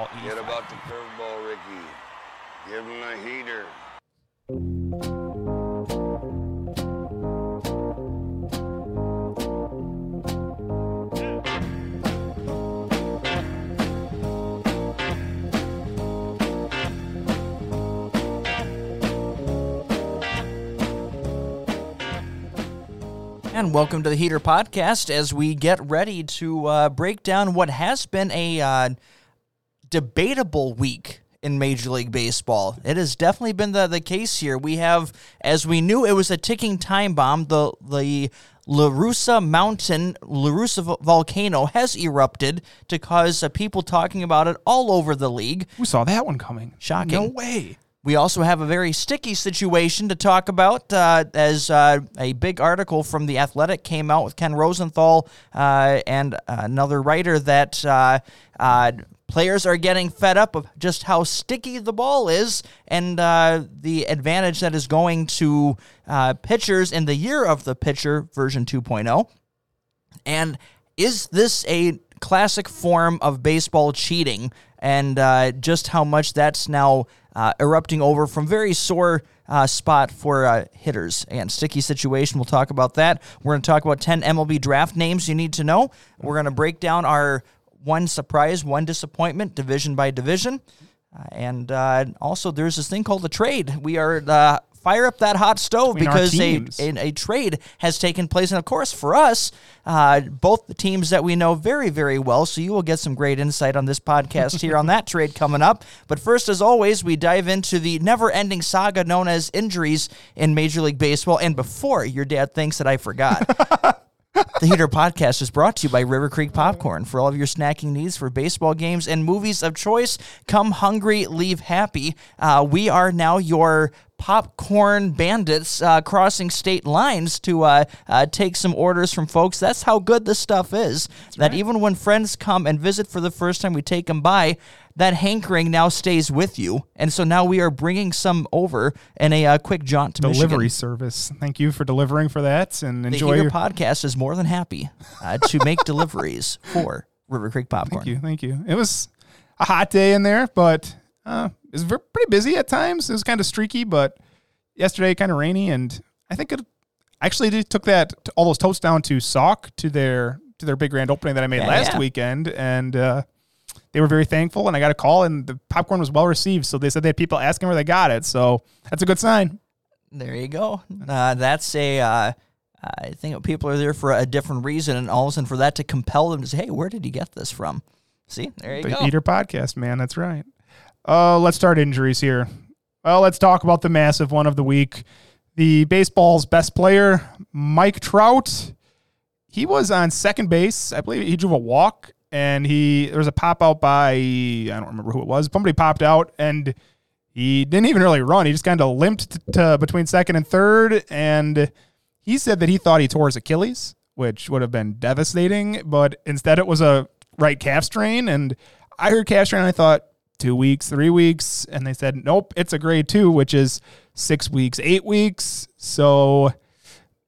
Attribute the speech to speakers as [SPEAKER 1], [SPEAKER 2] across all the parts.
[SPEAKER 1] all
[SPEAKER 2] Forget
[SPEAKER 1] 85.
[SPEAKER 2] about the curveball, Ricky. Give him a heater.
[SPEAKER 3] And welcome to the Heater Podcast as we get ready to uh, break down what has been a uh, debatable week in Major League Baseball. It has definitely been the, the case here. We have, as we knew, it was a ticking time bomb. The the LaRussa Mountain, LaRussa vo- volcano has erupted to cause uh, people talking about it all over the league.
[SPEAKER 1] Who saw that one coming?
[SPEAKER 3] Shocking.
[SPEAKER 1] No way.
[SPEAKER 3] We also have a very sticky situation to talk about uh, as uh, a big article from The Athletic came out with Ken Rosenthal uh, and another writer that uh, uh, players are getting fed up of just how sticky the ball is and uh, the advantage that is going to uh, pitchers in the year of the pitcher version 2.0. And is this a classic form of baseball cheating? And uh, just how much that's now uh, erupting over from very sore uh, spot for uh, hitters and sticky situation. We'll talk about that. We're going to talk about 10 MLB draft names you need to know. We're going to break down our one surprise, one disappointment, division by division. Uh, and uh, also, there's this thing called the trade. We are uh, fire up that hot stove
[SPEAKER 1] Between
[SPEAKER 3] because a, a a trade has taken place, and of course, for us, uh, both the teams that we know very, very well. So you will get some great insight on this podcast here on that trade coming up. But first, as always, we dive into the never-ending saga known as injuries in Major League Baseball. And before your dad thinks that I forgot. The Heater Podcast is brought to you by River Creek Popcorn. For all of your snacking needs for baseball games and movies of choice, come hungry, leave happy. Uh, we are now your popcorn bandits uh, crossing state lines to uh, uh, take some orders from folks. That's how good this stuff is. that even when friends come and visit for the first time, we take them by. That hankering now stays with you, and so now we are bringing some over in a uh, quick jaunt to
[SPEAKER 1] Delivery
[SPEAKER 3] Michigan.
[SPEAKER 1] service. Thank you for delivering for that and enjoy your.
[SPEAKER 3] Podcast is more than happy uh, to make deliveries for River Creek Popcorn.
[SPEAKER 1] Thank you. Thank you. It was a hot day in there, but uh, it was pretty busy at times. It was kind of streaky, but yesterday kind of rainy, and I think it actually did, took that all those totes down to Sock to their to their big grand opening that I made
[SPEAKER 3] Yeah,
[SPEAKER 1] last
[SPEAKER 3] yeah.
[SPEAKER 1] weekend, and uh, they were very thankful. And I got a call, and the popcorn was well received. So they said they had people asking where they got it. So that's a good sign.
[SPEAKER 3] There you go. Uh, that's a. Uh, I think people are there for a different reason, and all of a sudden for that to compel them to say, "Hey, where did you get this from?" See, there you
[SPEAKER 1] the
[SPEAKER 3] go.
[SPEAKER 1] Eater podcast, man. That's right. Uh, let's start injuries here. Well, let's talk about the massive one of the week. The baseball's best player, Mike Trout. He was on second base. I believe he drove a walk, and he there was a pop out by I don't remember who it was. Somebody popped out, and he didn't even really run. He just kind of limped to, to between second and third, and he said that he thought he tore his Achilles, which would have been devastating, but instead it was a right calf strain. And I heard calf strain, and I thought two weeks, three weeks, and they said nope, it's a grade two, which is six weeks, eight weeks. So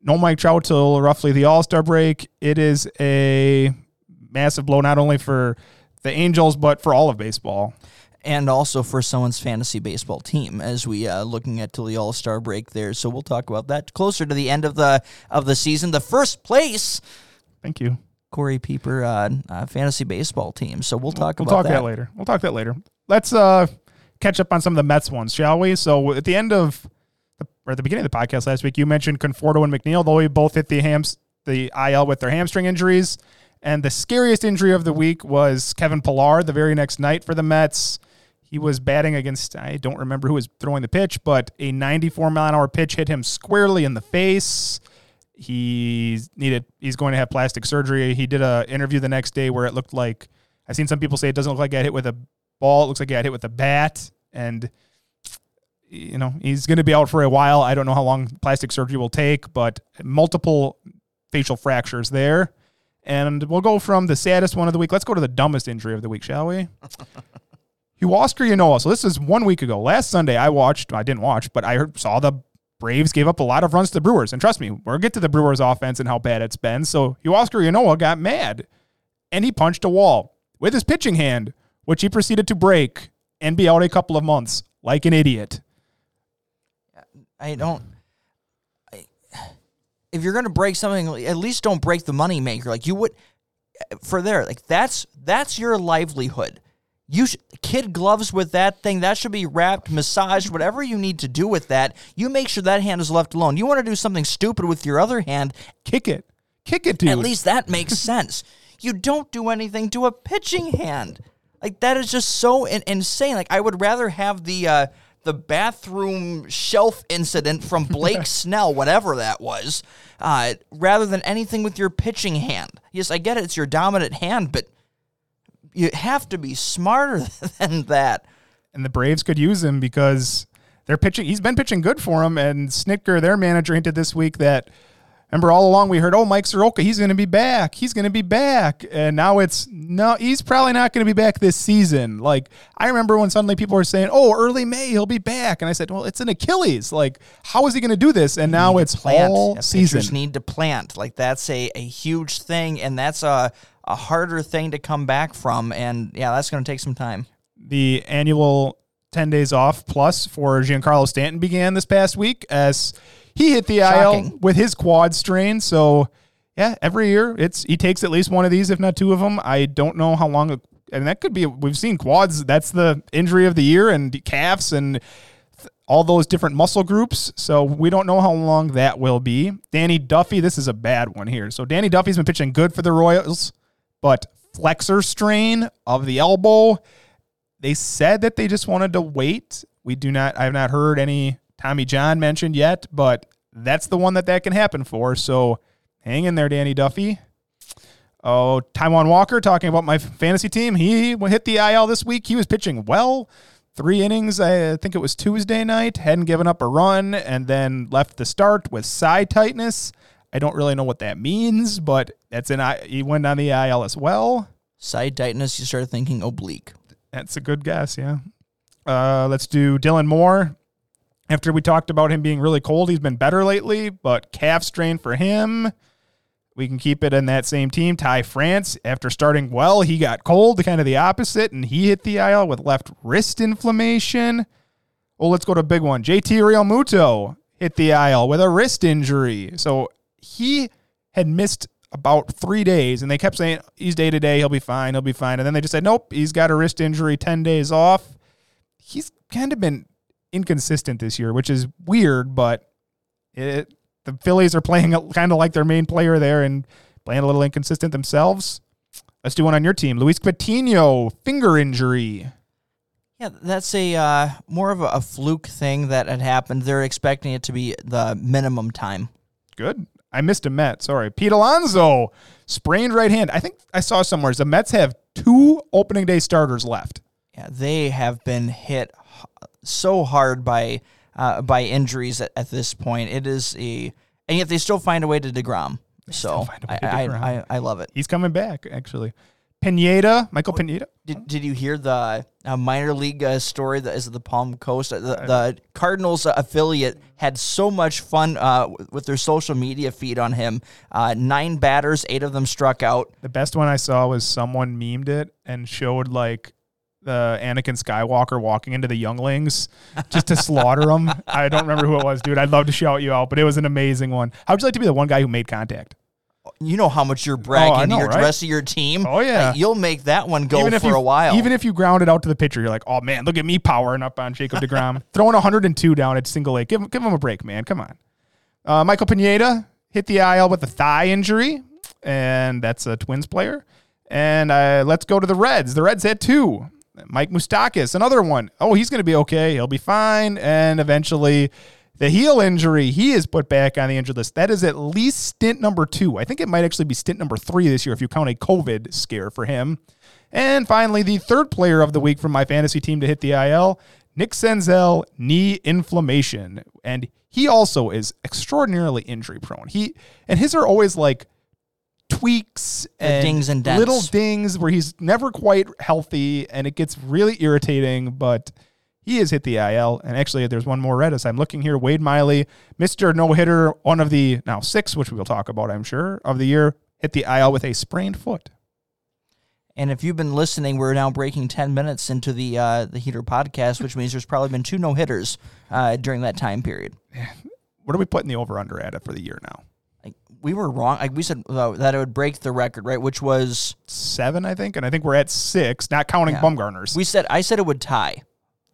[SPEAKER 1] no Mike Trout till roughly the All Star break. It is a massive blow, not only for the Angels but for all of baseball.
[SPEAKER 3] and also for someone's fantasy baseball team as we uh, looking at till the All Star break there. So we'll talk about that closer to the end of the of the season. The first place
[SPEAKER 1] Thank you.
[SPEAKER 3] Corey Pieper uh, uh, fantasy baseball team. So we'll talk
[SPEAKER 1] we'll
[SPEAKER 3] about
[SPEAKER 1] talk that. later. We'll talk that later. Let's uh catch up on some of the Mets ones, shall we? So at the end of the, or at the beginning of the podcast last week, you mentioned Conforto and McNeil. Though we both hit the hams the IL with their hamstring injuries, and the scariest injury of the week was Kevin Pillar. The very next night for the Mets, he was batting against I don't remember who was throwing the pitch, but a 94 mile an hour pitch hit him squarely in the face. He needed. He's going to have plastic surgery. He did a interview the next day where it looked like I've seen some people say it doesn't look like I hit with a ball. It looks like he got hit with a bat, and you know he's going to be out for a while. I don't know how long plastic surgery will take, but multiple facial fractures there. And we'll go from the saddest one of the week. Let's go to the dumbest injury of the week, shall we? Huascar Ynoa. So this is one week ago. Last Sunday, I watched. I didn't watch, but I heard, saw the Braves gave up a lot of runs to the Brewers. And trust me, we'll get to the Brewers offense and how bad it's been. So Huascar Ynoa got mad, and he punched a wall with his pitching hand which he proceeded to break and be out a couple of months like an idiot.
[SPEAKER 3] I don't. I, if you're gonna break something, at least don't break the money maker. Like you would for there. Like that's that's your livelihood. You sh- kid gloves with that thing. That should be wrapped, massaged, whatever you need to do with that. You make sure that hand is left alone. You want to do something stupid with your other hand.
[SPEAKER 1] Kick it, kick it, dude.
[SPEAKER 3] At least that makes sense. You don't do anything to a pitching hand. Like that is just so in- insane. Like I would rather have the uh, the bathroom shelf incident from Blake Snell, whatever that was, uh, rather than anything with your pitching hand. Yes, I get it; it's your dominant hand, but you have to be smarter than that.
[SPEAKER 1] and the Braves could use him because they're pitching. He's been pitching good for them. And Snitker, their manager, hinted this week that remember all along we heard, oh, Mike Soroka, he's going to be back. He's going to be back. And now it's no, he's probably not going to be back this season. Like I remember when suddenly people were saying, oh, early May he'll be back, and I said, well, it's an Achilles. Like how is he going to do this? And now it's
[SPEAKER 3] Plant.
[SPEAKER 1] all
[SPEAKER 3] Yeah,
[SPEAKER 1] season.
[SPEAKER 3] Need to plant. Like that's a, a huge thing, and that's a a harder thing to come back from. And yeah, that's going to take some time.
[SPEAKER 1] the annual 10 days off plus for Giancarlo Stanton began this past week as he hit the IL with his quad strain. So, yeah, every year it's he takes at least one of these, if not two of them. I don't know how long, and that could be. We've seen quads. That's the injury of the year, and calves and all those different muscle groups. So we don't know how long that will be. Danny Duffy, this is a bad one here. So Danny Duffy's been pitching good for the Royals, but flexor strain of the elbow. They said that they just wanted to wait. We do not. I have not heard any Tommy John mentioned yet, but that's the one that that can happen for. So hang in there, Danny Duffy. Oh, Taijuan Walker talking about my fantasy team. He hit the IL this week. He was pitching well. Three innings, I think it was Tuesday night. Hadn't given up a run and then left the start with side tightness. I don't really know what that means, but that's an I. He went on the IL as well.
[SPEAKER 3] Side tightness, you start thinking oblique.
[SPEAKER 1] That's a good guess, yeah. Uh, let's do Dylan Moore. After we talked about him being really cold, he's been better lately, but calf strain for him. We can keep it in that same team. Ty France, after starting well, he got cold, kind of the opposite, and he hit the IL with left wrist inflammation. Well, let's go to a big one. JT Realmuto hit the IL with a wrist injury. So he had missed about three days, and they kept saying he's day to day, he'll be fine, he'll be fine. And then they just said, nope, he's got a wrist injury, 10 days off. He's kind of been inconsistent this year, which is weird, but it, the Phillies are playing kind of like their main player there and playing a little inconsistent themselves. Let's do one on your team. Luis Patino, finger injury.
[SPEAKER 3] Yeah, that's a uh, more of a, a fluke thing that had happened. They're expecting it to be the minimum time.
[SPEAKER 1] Good. I missed a Met. Sorry. Pete Alonso, sprained right hand. I think I saw somewhere the Mets have two opening day starters left.
[SPEAKER 3] Yeah, they have been hit so hard by uh, by injuries at, at this point. It is a, and yet they still find a way to Degrom. So
[SPEAKER 1] find a way
[SPEAKER 3] I,
[SPEAKER 1] to
[SPEAKER 3] I,
[SPEAKER 1] DeGrom.
[SPEAKER 3] I, I love it.
[SPEAKER 1] He's coming back, actually. Pineda, Michael Pineda.
[SPEAKER 3] Did, did you hear the uh, minor league uh, story that is the Palm Coast? Uh, The, the Cardinals uh, affiliate had so much fun uh, with- with their social media feed on him. Uh, nine batters, eight of them struck out.
[SPEAKER 1] The best one I saw was someone memed it and showed like the Anakin Skywalker walking into the younglings just to slaughter them. I don't remember who it was, dude. I'd love to shout you out, but it was an amazing one. How would you like to be the one guy who made contact?
[SPEAKER 3] You know how much you're bragging
[SPEAKER 1] Oh, know,
[SPEAKER 3] to your
[SPEAKER 1] right?
[SPEAKER 3] rest of your team.
[SPEAKER 1] Oh, yeah.
[SPEAKER 3] Like, you'll make that one go
[SPEAKER 1] even if
[SPEAKER 3] for
[SPEAKER 1] you,
[SPEAKER 3] a while.
[SPEAKER 1] Even if you ground it out to the pitcher, you're like, oh man, look at me powering up on Jacob DeGrom, throwing 102 down at single A. Give him, give him a break, man. Come on. Uh, Michael Pineda hit the IL with a thigh injury, and that's a Twins player. And uh, let's go to the Reds. The Reds had two. Mike Moustakas, another one. Oh, he's going to be okay. He'll be fine. And eventually, the heel injury, he is put back on the injured list. That is at least stint number two. I think it might actually be stint number three this year if you count a COVID scare for him. And finally, the third player of the week from my fantasy team to hit the IL, Nick Senzel, knee inflammation. And he also is extraordinarily injury prone. He and his are always like tweaks and
[SPEAKER 3] dings and dents.
[SPEAKER 1] little dings where he's never quite healthy and it gets really irritating, but he has hit the IL. And actually, there's one more red as I'm looking here. Wade Miley, Mr. No Hitter, one of the now six, which we'll talk about, I'm sure, of the year, hit the IL with a sprained foot.
[SPEAKER 3] And if you've been listening, we're now breaking 10 minutes into the uh, the Heater podcast, which means there's probably been two no hitters uh, during that time period.
[SPEAKER 1] What are we putting the over under at it for the year now?
[SPEAKER 3] Like, we were wrong. Like we said uh, that it would break the record, right? Which was
[SPEAKER 1] Seven, I think, and I think we're at six, not counting
[SPEAKER 3] Yeah.
[SPEAKER 1] Bumgarner's.
[SPEAKER 3] we said I said it would tie.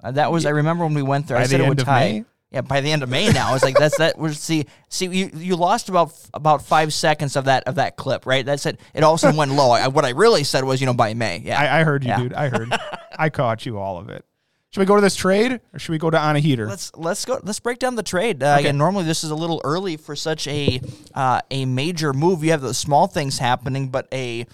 [SPEAKER 3] Uh, that was I remember when we went there.
[SPEAKER 1] By
[SPEAKER 3] I said
[SPEAKER 1] the
[SPEAKER 3] it would
[SPEAKER 1] end of
[SPEAKER 3] tie.
[SPEAKER 1] May?
[SPEAKER 3] Yeah, by the end of May now. It's like that's that was see see you you lost about about five seconds of that of that clip, right? That's it. It also went low. I, what I really said was you know by May. Yeah.
[SPEAKER 1] I, I heard you,
[SPEAKER 3] Yeah.
[SPEAKER 1] dude. I heard. I caught you all of it. Should we go to this trade or should we go to on a heater?
[SPEAKER 3] Let's let's go. Let's break down the trade. Uh, Again, normally this is a little early for such a uh, a major move. You have the small things happening, but a,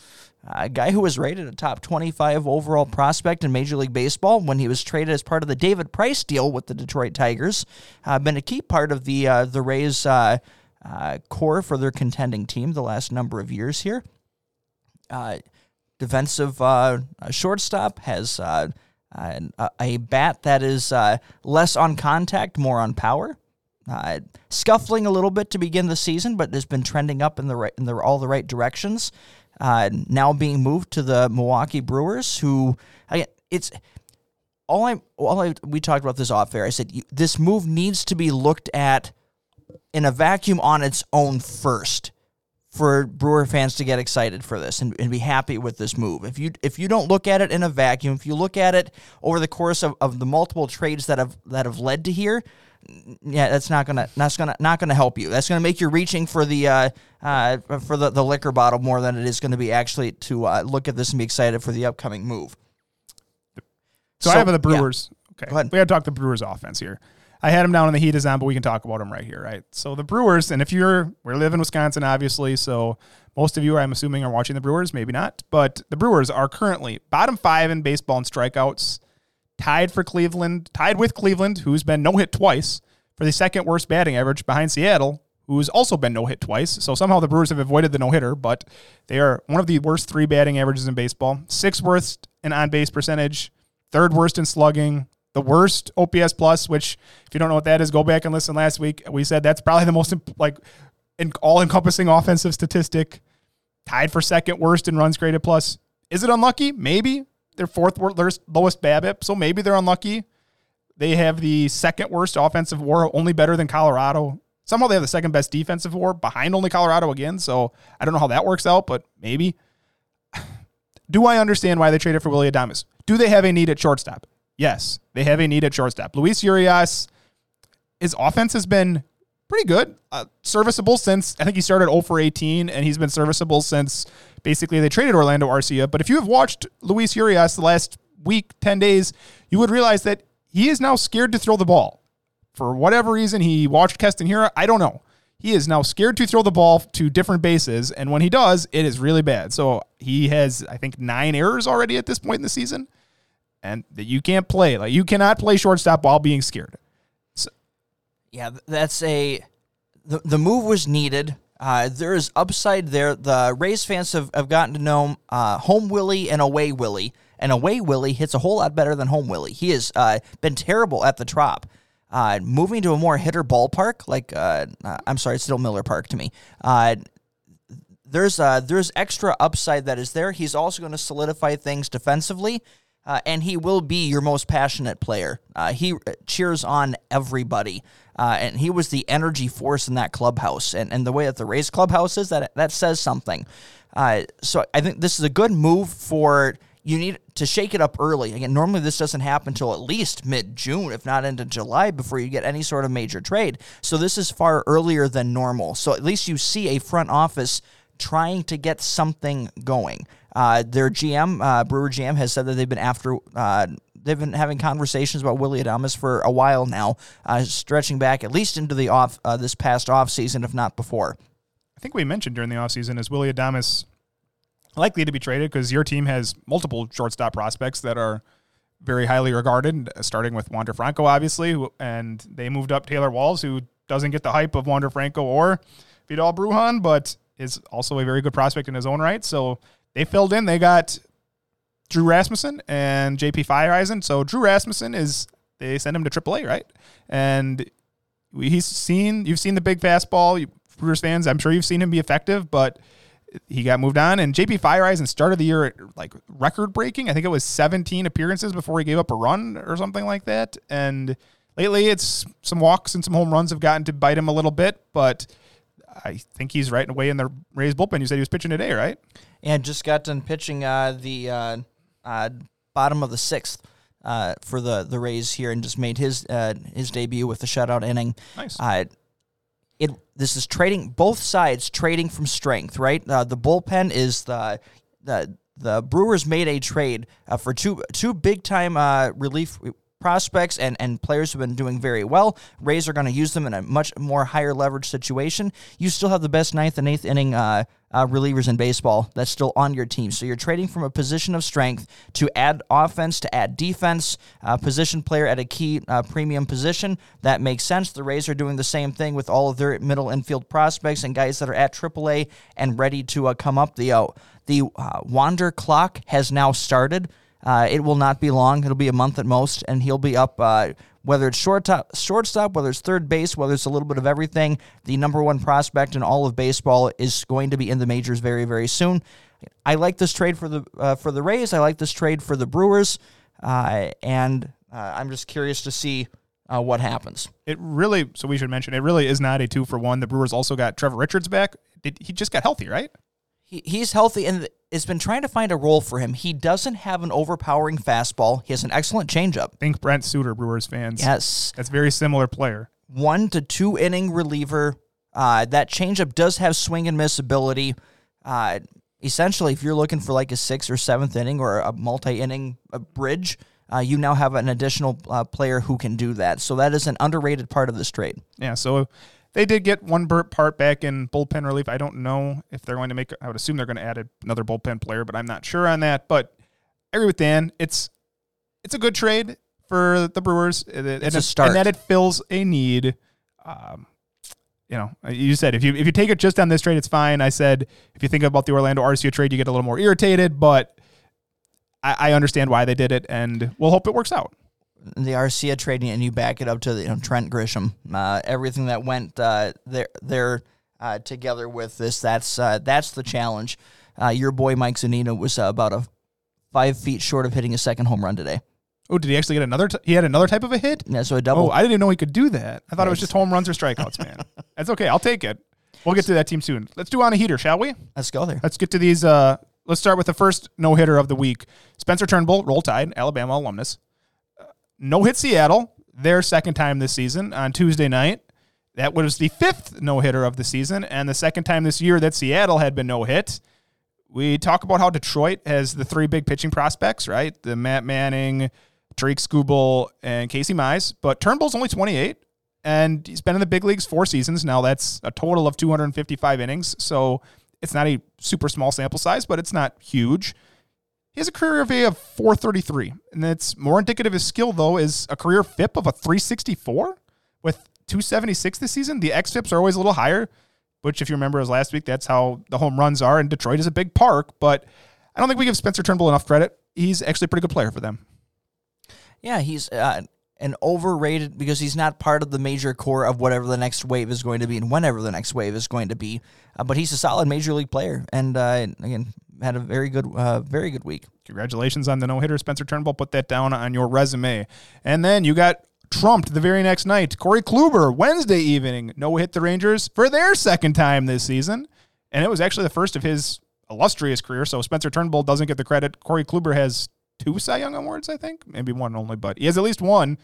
[SPEAKER 3] a guy who was rated a top twenty five overall prospect in Major League Baseball when he was traded as part of the David Price deal with the Detroit Tigers, uh, been a key part of the uh, the Rays. Uh, uh, core for their contending team the last number of years here. Uh, defensive uh, uh, shortstop has a, bat that is uh, less on contact, more on power. Uh, scuffling a little bit to begin the season, but has been trending up in the right in the, all the right directions. Uh, now being moved to the Milwaukee Brewers, who again, it's all I all I we talked about this off air. I said this move needs to be looked at in a vacuum on its own first for Brewer fans to get excited for this and, and be happy with this move. If you if you don't look at it in a vacuum, if you look at it over the course of, of the multiple trades that have that have led to here, yeah, that's not gonna that's gonna not gonna help you. That's gonna make you reaching for the uh, uh, for the, the liquor bottle more than it is going to be actually to uh, look at this and be excited for the upcoming move.
[SPEAKER 1] so, I have the Brewers. Okay,
[SPEAKER 3] Go ahead.
[SPEAKER 1] we got to talk the Brewers offense here. I had them down in the heat is on, but we can talk about them right here, right? So the Brewers, and if you're we live in Wisconsin, obviously, so most of you, I'm assuming, are watching the Brewers, maybe not, but the Brewers are currently bottom five in baseball in strikeouts, tied for Cleveland, tied with Cleveland, who's been no hit twice, for the second worst batting average behind Seattle, who's also been no hit twice. So somehow the Brewers have avoided the no hitter, but they are one of the worst three batting averages in baseball, sixth worst in on base percentage, third worst in slugging, the worst OPS plus. Which, if you don't know what that is, go back and listen. Last week we said that's probably the most like all encompassing offensive statistic. Tied for second worst in runs created plus. Is it unlucky? Maybe they're fourth worst, lowest BABIP, so maybe they're unlucky. They have the second worst offensive WAR, only better than Colorado. Somehow they have the second best defensive WAR, behind only Colorado again. So I don't know how that works out, but maybe. Do I understand why they traded for Willie Adames? Do they have a need at shortstop? Yes, they have a need at shortstop. Luis Urias, his offense has been pretty good, uh, serviceable since I think he started 0 for 18, and he's been serviceable since basically they traded Orlando Arcia. But if you have watched Luis Urias the last week, 10 days, you would realize that he is now scared to throw the ball. For whatever reason, he watched Keston Hiura. I don't know. He is now scared to throw the ball to different bases, and when he does, it is really bad. So he has, I think, nine errors already at this point in the season, and that you can't play. Like you cannot play shortstop while being scared.
[SPEAKER 3] Yeah, that's a the, the move was needed. Uh, there is upside there. The Rays fans have, have gotten to know uh, home Willie and away Willie, and away Willie hits a whole lot better than home Willie. He has uh, been terrible at the Trop. Uh, moving to a more hitter ballpark, like uh, uh, I'm sorry, it's still Miller Park to me. There's uh, there's extra upside that is there. He's also going to solidify things defensively, uh, and he will be your most passionate player. Uh, he cheers on everybody, uh, and he was the energy force in that clubhouse. And, and the way that the Rays clubhouse is, that that says something. Uh, so I think this is a good move for you need to shake it up early. Again, normally this doesn't happen until at least mid June, if not into July, before you get any sort of major trade. So this is far earlier than normal. So at least you see a front office trying to get something going. Uh, their GM, uh, Brewer GM, has said that they've been after. Uh, they've been having conversations about Willie Adames for a while now, uh, stretching back at least into the off uh, this past off season, if not before.
[SPEAKER 1] I think we mentioned during the offseason is Willie Adames likely to be traded because your team has multiple shortstop prospects that are very highly regarded, starting with Wander Franco, obviously, who- and they moved up Taylor Walls, who doesn't get the hype of Wander Franco or Vidal Brujan, but is also a very good prospect in his own right. So they filled in. They got Drew Rasmussen and JP Feyereisen. So Drew Rasmussen is they sent him to AAA, right? And he's seen you've seen the big fastball. Brewers fans, I'm sure you've seen him be effective, but he got moved on. And JP Feyereisen started the year at like record breaking. I think it was 17 appearances before he gave up a run or something like that. And lately, it's some walks and some home runs have gotten to bite him a little bit, but. I think he's right away in the Rays bullpen. You said he was pitching today, right?
[SPEAKER 3] And just got done pitching uh, the uh, uh, bottom of the sixth uh, for the the Rays here, and just made his uh, his debut with the shutout inning.
[SPEAKER 1] Nice.
[SPEAKER 3] Uh, it this is trading both sides trading from strength, right? Uh, the bullpen is the the the Brewers made a trade uh, for two two big time uh, relief prospects and, and players who've been doing very well. Rays are going to use them in a much more higher leverage situation. You still have the best ninth and eighth inning uh, uh, relievers in baseball that's still on your team. So you're trading from a position of strength to add offense, to add defense, uh, position player at a key uh, premium position. That makes sense. The Rays are doing the same thing with all of their middle infield prospects and guys that are at AAA and ready to uh, come up. The, uh, the Wander clock has now started. Uh, it will not be long. It'll be a month at most, and he'll be up. Uh, whether it's shortstop, shortstop, whether it's third base, whether it's a little bit of everything, the number one prospect in all of baseball is going to be in the majors very, very soon. I like this trade for the uh, for the Rays. I like this trade for the Brewers, uh, and uh, I'm just curious to see uh, what happens.
[SPEAKER 1] It really. So we should mention it really is not a two for one. The Brewers also got Trevor Richards back. Did he just got healthy, right?
[SPEAKER 3] He, he's healthy and has been trying to find a role for him. He doesn't have an overpowering fastball. He has an excellent changeup.
[SPEAKER 1] Think Brent Suter, Brewers fans.
[SPEAKER 3] Yes,
[SPEAKER 1] that's very similar player.
[SPEAKER 3] One to two inning reliever. Uh, that changeup does have swing and miss ability. Uh, essentially, if you're looking for like a sixth or seventh inning or a multi inning bridge, uh, you now have an additional uh, player who can do that. So that is an underrated part of this trade.
[SPEAKER 1] Yeah. So they did get one burt part back in bullpen relief. I don't know if they're going to make. I would assume they're going to add another bullpen player, but I'm not sure on that. But I agree with Dan. It's it's a good trade for the Brewers.
[SPEAKER 3] It's and, a start.
[SPEAKER 1] and that it fills a need. Um, you know, you said if you if you take it just on this trade, it's fine. I said if you think about the Orlando Arcia trade, you get a little more irritated, but I, I understand why they did it, and we'll hope it works out
[SPEAKER 3] the Arcia trading and you back it up to the, you know, Trent Grisham, uh, everything that went uh, there there uh, together with this. That's uh, that's the challenge. Uh, your boy Mike Zunino was uh, about a five feet short of hitting a second home run today.
[SPEAKER 1] Oh, did he actually get another? T- he had another type of a hit.
[SPEAKER 3] Yeah, so a double.
[SPEAKER 1] Oh, I didn't even know he could do that. I thought Thanks. it was just home runs or strikeouts, man. That's okay. I'll take it. We'll get to that team soon. Let's do on a heater, shall we?
[SPEAKER 3] Let's go there.
[SPEAKER 1] Let's get to these. let's start with the first no hitter of the week. Spencer Turnbull, Roll Tide, Alabama alumnus no hit Seattle, their second time this season on Tuesday night. That was the fifth no hitter of the season, and the second time this year that Seattle had been no hit. We talk about how Detroit has the three big pitching prospects, right? The Matt Manning, Tarik Skubal, and Casey Mize. But Turnbull's only 28, and he's been in the big leagues four seasons. Now that's a total of 255 innings. So it's not a super small sample size, but it's not huge. He has a career ERA of 433, and that's more indicative of his skill, though, is a career FIP of a 364 with 276 this season. The xFIPs are always a little higher, which, if you remember, as last week, that's how the home runs are, and Detroit is a big park, but I don't think we give Spencer Turnbull enough credit. He's actually a pretty good player for them.
[SPEAKER 3] Yeah, he's uh, an overrated because he's not part of the major core of whatever the next wave is going to be and whenever the next wave is going to be. Uh, but he's a solid major league player, and uh, again, had a very good, uh, very good week.
[SPEAKER 1] Congratulations on the no hitter, Spencer Turnbull. Put that down on your resume. And then you got trumped the very next night. Corey Kluber, Wednesday evening, no hit the Rangers for their second time this season. And it was actually the first of his illustrious career. So Spencer Turnbull doesn't get the credit. Corey Kluber has two Cy Young awards, I think. Maybe one only, but he has at least one.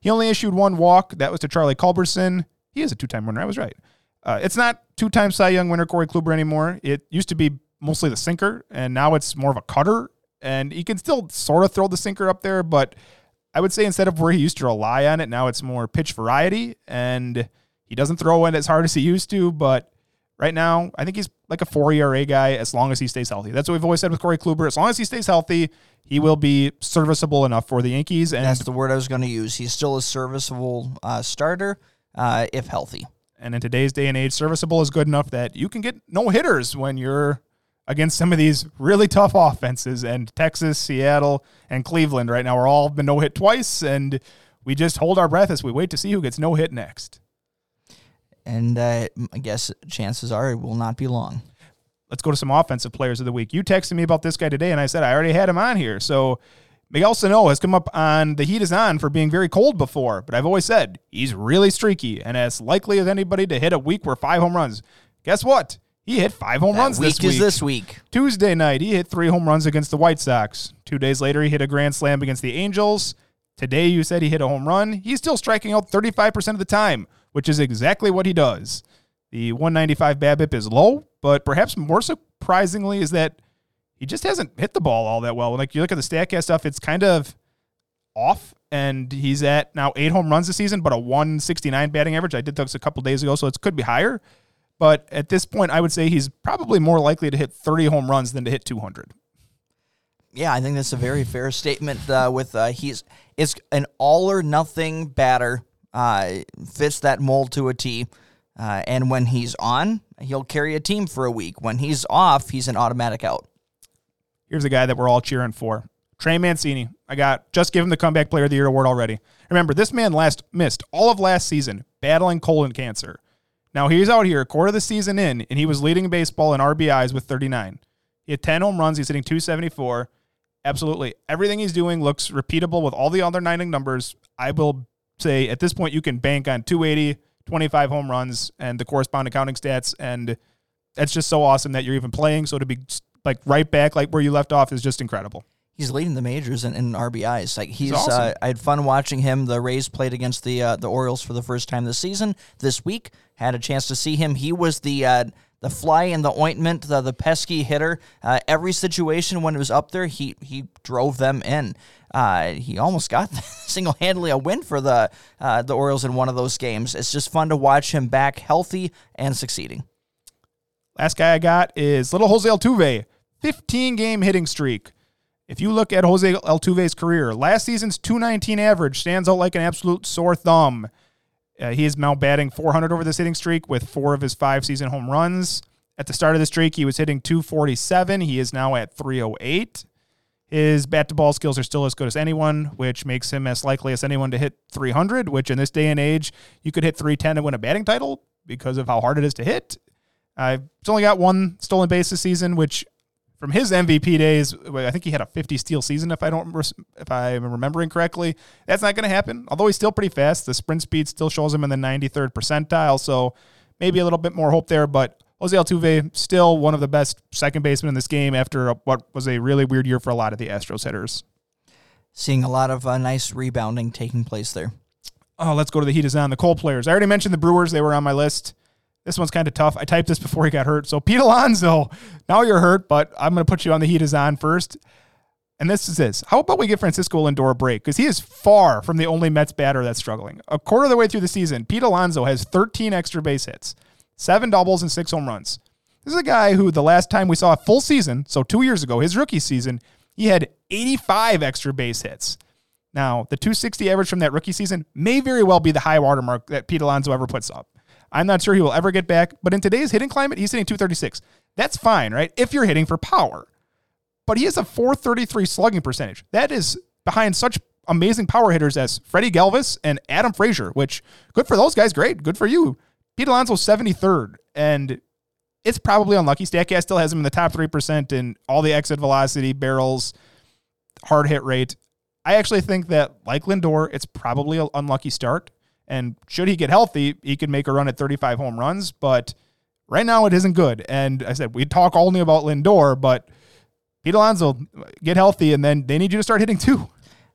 [SPEAKER 1] He only issued one walk. That was to Charlie Culberson. He is a two time winner. I was right. Uh, it's not two time Cy Young winner Corey Kluber anymore. It used to be mostly the sinker, and now it's more of a cutter. And he can still sort of throw the sinker up there, but I would say instead of where he used to rely on it, now it's more pitch variety, and he doesn't throw it as hard as he used to. But right now, I think he's like a four ERA guy as long as he stays healthy. That's what we've always said with Corey Kluber. As long as he stays healthy, he will be serviceable enough for the Yankees. And
[SPEAKER 3] that's the word I was going to use. He's still a serviceable uh, starter uh, if healthy.
[SPEAKER 1] And in today's day and age, serviceable is good enough that you can get no hitters when you're against some of these really tough offenses. And Texas, Seattle, and Cleveland right now are all been no hit twice. And we just hold our breath as we wait to see who gets no hit next.
[SPEAKER 3] And uh, I guess chances are it will not be long.
[SPEAKER 1] let's go to some offensive players of the week. You texted me about this guy today, and I said I already had him on here. So Miguel Sano has come up on the heat is on for being very cold before, but I've always said he's really streaky and as likely as anybody to hit a week where five home runs. Guess what? He hit five home
[SPEAKER 3] That
[SPEAKER 1] runs
[SPEAKER 3] week
[SPEAKER 1] this week.
[SPEAKER 3] is this week.
[SPEAKER 1] Tuesday night, he hit three home runs against the White Sox. Two days later, he hit a grand slam against the Angels. Today, you said he hit a home run. He's still striking out 35% of the time, which is exactly what he does. The 195 BABIP is low, but perhaps more surprisingly is that he just hasn't hit the ball all that well. Like you look at the StatCast stuff, it's kind of off, and he's at now eight home runs this season, but a 169 batting average. I did this a couple days ago, so it could be higher. But at this point, I would say he's probably more likely to hit 30 home runs than to hit 200.
[SPEAKER 3] Yeah, I think that's a very fair statement. Uh, with uh, he's it's an all or nothing batter. Uh, fits that mold to a T. Uh, and when he's on, he'll carry a team for a week. When he's off, he's an automatic out.
[SPEAKER 1] Here's a guy that we're all cheering for. Trey Mancini. I got just give him the comeback player of the year award already. Remember, this man last missed all of last season battling colon cancer. Now he's out here a quarter of the season in, and he was leading baseball in RBIs with 39. He had 10 home runs. He's hitting 274. Absolutely. Everything he's doing looks repeatable with all the other nine numbers. I will say at this point you can bank on 280, 25 home runs, and the corresponding counting stats. And that's just so awesome that you're even playing. So to be like right back like where you left off is just incredible.
[SPEAKER 3] He's leading the majors in, in RBIs. Like he's,
[SPEAKER 1] awesome.
[SPEAKER 3] uh, I had fun watching him. The Rays played against the uh, the Orioles for the first time this season. This week, had a chance to see him. He was the uh, the fly in the ointment, the the pesky hitter. Uh, every situation when it was up there, he he drove them in. Uh, he almost got single handedly a win for the uh, the Orioles in one of those games. It's just fun to watch him back healthy and succeeding.
[SPEAKER 1] Last guy I got is little Jose Altuve, 15 game hitting streak. If you look at Jose Altuve's career, last season's 219 average stands out like an absolute sore thumb. Uh, he is now batting 400 over this hitting streak with four of his five season home runs. At the start of the streak, he was hitting 247. He is now at 308. His bat to ball skills are still as good as anyone, which makes him as likely as anyone to hit 300, which in this day and age, you could hit 310 and win a batting title because of how hard it is to hit. Uh, he's only got one stolen base this season, which from his MVP days, I think he had a 50 steal season if I don't if I'm remembering correctly. That's not going to happen. Although he's still pretty fast, the sprint speed still shows him in the 93rd percentile, so maybe a little bit more hope there. But Jose Altuve still one of the best second basemen in this game after what was a really weird year for a lot of the Astros hitters.
[SPEAKER 3] Seeing a lot of uh, nice rebounding taking place there.
[SPEAKER 1] Oh, let's go to the Heat is on the Cole players. I already mentioned the Brewers; they were on my list. This one's kind of tough. I typed this before he got hurt. So Pete Alonso, now you're hurt, but I'm going to put you on the heat is on first. And this is this. How about we give Francisco Lindor a break? Because he is far from the only Mets batter that's struggling. A quarter of the way through the season, Pete Alonso has 13 extra base hits, seven doubles, and six home runs. This is a guy who the last time we saw a full season, so two years ago, his rookie season, he had 85 extra base hits. Now, the 260 average from that rookie season may very well be the high watermark that Pete Alonso ever puts up. I'm not sure he will ever get back, but in today's hitting climate, he's hitting 236. That's fine, right? If you're hitting for power. But he has a 433 slugging percentage. That is behind such amazing power hitters as Freddie Galvis and Adam Frazier, which good for those guys, great. Good for you. Pete Alonso 73rd, and it's probably unlucky. Statcast still has him in the top 3% in all the exit velocity, barrels, hard hit rate. I actually think that, like Lindor, it's probably an unlucky start. And should he get healthy, he could make a run at 35 home runs. But right now, it isn't good. And I said we talk only about Lindor, but Pete Alonso get healthy, and then they need you to start hitting too.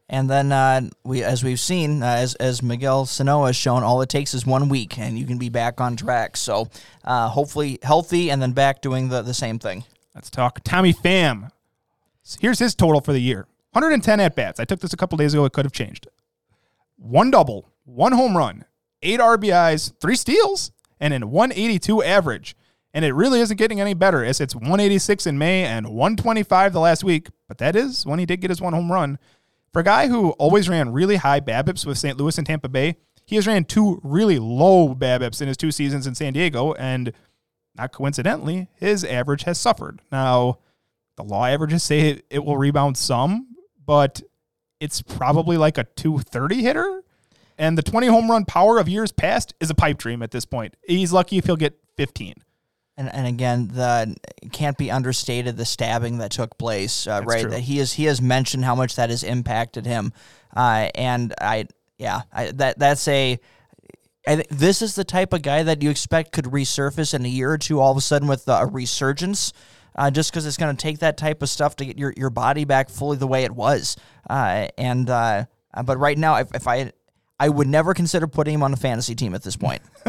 [SPEAKER 3] And then uh, we, as we've seen, uh, as as Miguel Sano has shown, all it takes is one week, and you can be back on track. So uh, hopefully healthy, and then back doing the the same thing.
[SPEAKER 1] Let's talk Tommy Pham. Here's his total for the year: 110 at bats. I took this a couple days ago. It could have changed. One double, one home run, eight RBIs, three steals, and an 182 average. And it really isn't getting any better as it's 186 in May and 125 the last week. But that is when he did get his one home run. For a guy who always ran really high BABIPs with St. Louis and Tampa Bay, he has ran two really low BABIPs in his two seasons in San Diego, and not coincidentally, his average has suffered. Now, the law averages say it, it will rebound some, but it's probably like a 230 hitter. And the 20 home run power of years past is a pipe dream at this point. He's lucky if he'll get 15.
[SPEAKER 3] And, and again, the can't be understated the stabbing that took place, uh, right?
[SPEAKER 1] true.
[SPEAKER 3] That he is he has mentioned how much that has impacted him, uh, and I yeah I, that that's a I think this is the type of guy that you expect could resurface in a year or two, all of a sudden with a resurgence, uh, just because it's going to take that type of stuff to get your, your body back fully the way it was. Uh, and uh, uh, but right now, if, if I I would never consider putting him on a fantasy team at this point.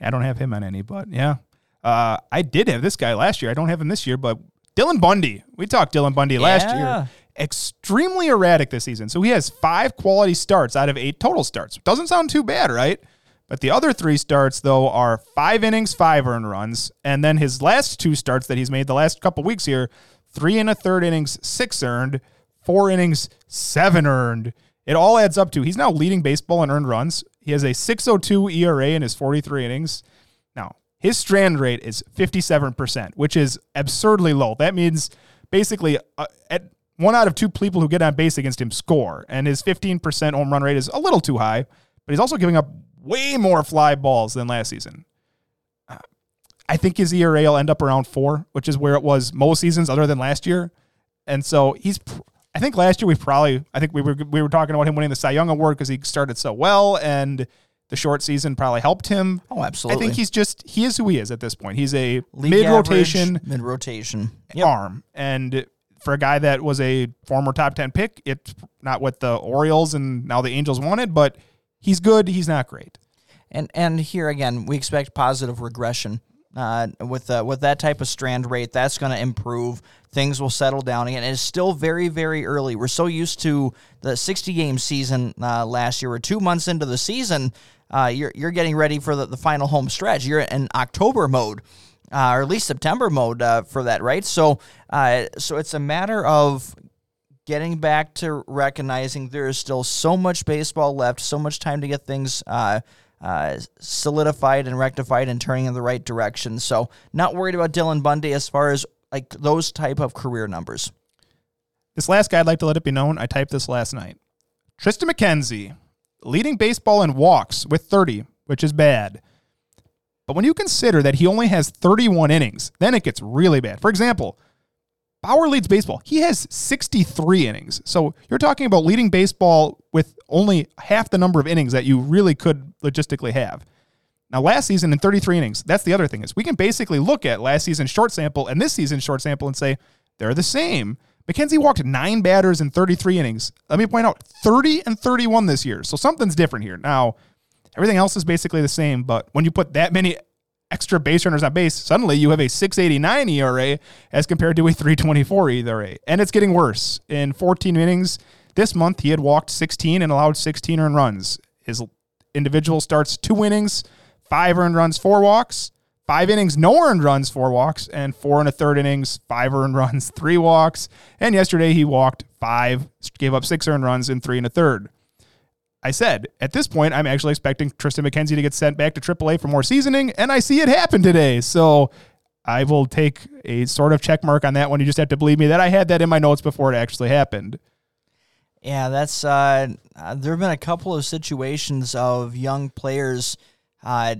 [SPEAKER 1] I don't have him on any, but yeah. Uh, I did have this guy last year. I don't have him this year, but Dylan Bundy. We talked Dylan Bundy last
[SPEAKER 3] Yeah.
[SPEAKER 1] year. Extremely erratic this season. So he has five quality starts out of eight total starts. Doesn't sound too bad, right? But the other three starts, though, are five innings, five earned runs. And then his last two starts that he's made the last couple weeks here three and a third innings, six earned, four innings, seven earned. It all adds up to he's now leading baseball in earned runs. He has a 602 ERA in his 43 innings. Now, his strand rate is 57%, which is absurdly low. That means basically uh, at one out of two people who get on base against him score. And his 15% home run rate is a little too high, but he's also giving up way more fly balls than last season. Uh, I think his ERA will end up around four, which is where it was most seasons other than last year. And so he's, I think last year we probably, I think we were we were talking about him winning the Cy Young Award because he started so well, and the short season probably helped him.
[SPEAKER 3] Oh, absolutely.
[SPEAKER 1] I think he's just he is who he is at this point. He's a mid rotation
[SPEAKER 3] mid rotation.
[SPEAKER 1] arm, and for a guy that was a former top ten pick, it's not what the Orioles and now the Angels wanted, but he's good. He's not great.
[SPEAKER 3] And and here again, we expect positive regression. Uh, with uh, with that type of strand rate, that's going to improve. Things will settle down again. It's still very very early. We're so used to the 60 game season uh, last year. We're two months into the season. Uh, you're you're getting ready for the, the final home stretch. You're in October mode, uh, or at least September mode uh, for that, right? So uh, so it's a matter of getting back to recognizing there is still so much baseball left, so much time to get things uh, uh, solidified and rectified and turning in the right direction. So, not worried about Dylan Bundy as far as like those type of career numbers.
[SPEAKER 1] This last guy, I'd like to let it be known. I typed this last night. Triston McKenzie, leading baseball in walks with 30, which is bad. But when you consider that he only has 31 innings, then it gets really bad. For example, Bauer leads baseball. He has 63 innings. So you're talking about leading baseball with only half the number of innings that you really could logistically have. Now, last season in 33 innings, that's the other thing is we can basically look at last season's short sample and this season's short sample and say they're the same. McKenzie walked nine batters in 33 innings. Let me point out 30 and 31 this year. So something's different here. Now, everything else is basically the same, but when you put that many extra base runners on base, suddenly you have a 689 ERA as compared to a 324 ERA. And it's getting worse. In 14 innings this month, he had walked 16 and allowed 16 earned runs. His individual starts two innings, five earned runs, four walks. Five innings, no earned runs, four walks, and four and a third innings, five earned runs, three walks. And yesterday he walked five, gave up six earned runs, and three and a third. I said, at this point, I'm actually expecting Triston McKenzie to get sent back to AAA for more seasoning, and I see it happen today. So I will take a sort of check mark on that one. You just have to believe me that I had that in my notes before it actually happened.
[SPEAKER 3] Yeah, that's uh, uh, there have been a couple of situations of young players, uh,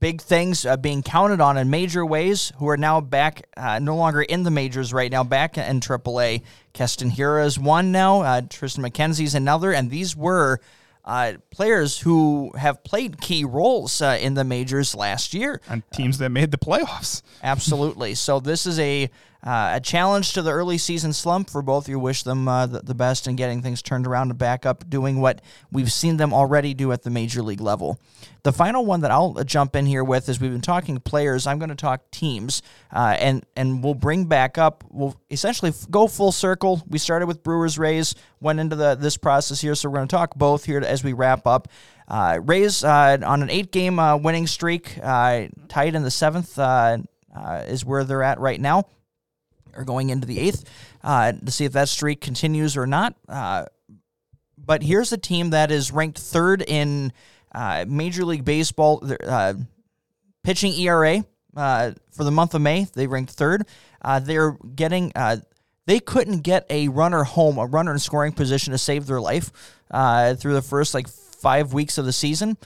[SPEAKER 3] big things uh, being counted on in major ways, who are now back, uh, no longer in the majors right now, back in AAA. Keston Hiura is one now. Uh, Triston McKenzie's another, and these were. Uh, players who have played key roles uh, in the majors last year.
[SPEAKER 1] On teams that made the playoffs.
[SPEAKER 3] Absolutely. So this is a uh, a challenge to the early season slump for both. You wish them uh, the, the best in getting things turned around and back up, doing what we've seen them already do at the major league level. The final one that I'll jump in here with is we've been talking players. I'm going to talk teams, uh, and and we'll bring back up. We'll essentially go full circle. We started with Brewers Rays, went into the this process here, so we're going to talk both here as we wrap up. Uh, Rays uh, on an eight-game uh, winning streak, uh, tied in the seventh uh, is where they're at right now, or going into the eighth to see if that streak continues or not. But here's a team that is ranked third in uh, Major League Baseball uh, pitching ERA uh, for the month of May. They ranked third. Uh, they're getting. Uh, they couldn't get a runner home, a runner in scoring position to save their life uh, through the first like five weeks of the season.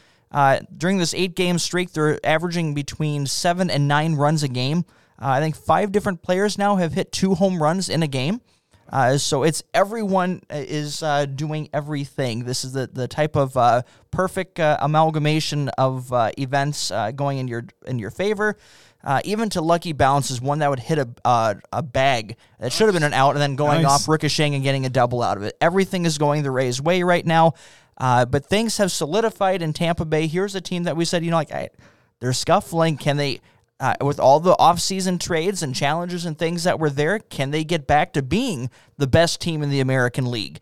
[SPEAKER 3] During this eight game streak, they're averaging between seven and nine runs a game. I think five different players now have hit two home runs in a game. Uh, so it's everyone is uh, doing everything. This is the, the type of uh, perfect uh, amalgamation of uh, events uh, going in your in your favor. even to lucky bounces, one that would hit a a bag that should have been an out, and then going
[SPEAKER 1] Nice.
[SPEAKER 3] off, ricocheting, and getting a double out of it. Everything is going the Rays' way right now. but things have solidified in Tampa Bay. Here's a team that we said, you know, like I, they're scuffling. Can they? Uh, with all the offseason trades and challenges and things that were there, can they get back to being the best team in the American League?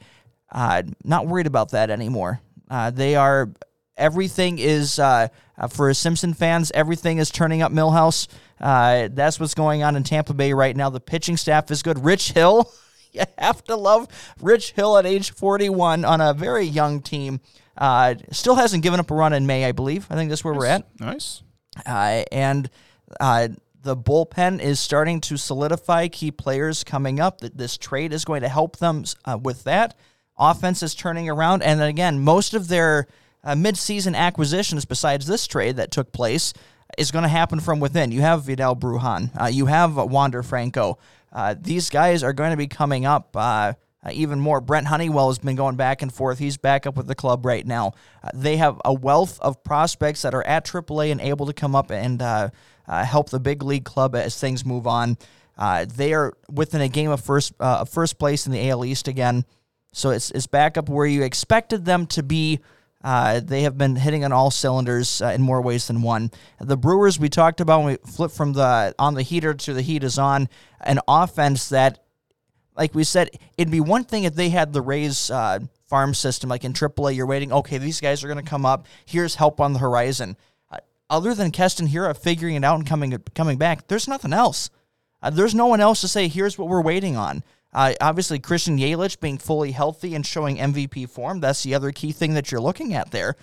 [SPEAKER 3] Uh, not worried about that anymore. Uh, they are. Everything is uh, uh, for Simpson fans. Everything is turning up Milhouse. Uh, that's what's going on in Tampa Bay right now. The pitching staff is good. Rich Hill, you have to love Rich Hill at age 41 on a very young team. Uh, still hasn't given up a run in May, I believe. I think that's where we're at.
[SPEAKER 1] Nice.
[SPEAKER 3] Uh, and uh, the bullpen is starting to solidify key players coming up. That this trade is going to help them uh, with that. Offense is turning around, and again, most of their uh, midseason acquisitions, besides this trade that took place, is going to happen from within. You have Vidal Bruján, uh, you have Wander Franco. Uh, these guys are going to be coming up. Uh, uh, even more. Brent Honeywell has been going back and forth. He's back up with the club right now. Uh, they have a wealth of prospects that are at AAA and able to come up and uh, uh, help the big league club as things move on. Uh, they are within a game of first uh, first place in the AL East again, so it's it's back up where you expected them to be. Uh, they have been hitting on all cylinders uh, in more ways than one. The Brewers we talked about when we flipped from the on the heater to the heat is on an offense that like we said, it'd be one thing if they had the Rays uh, farm system, like in AAA, you're waiting, okay, these guys are going to come up. Here's help on the horizon. Other than Keston Hiura figuring it out and coming coming back, there's nothing else. Uh, there's no one else to say, here's what we're waiting on. Uh, obviously, Christian Yelich being fully healthy and showing MVP form, that's the other key thing that you're looking at there.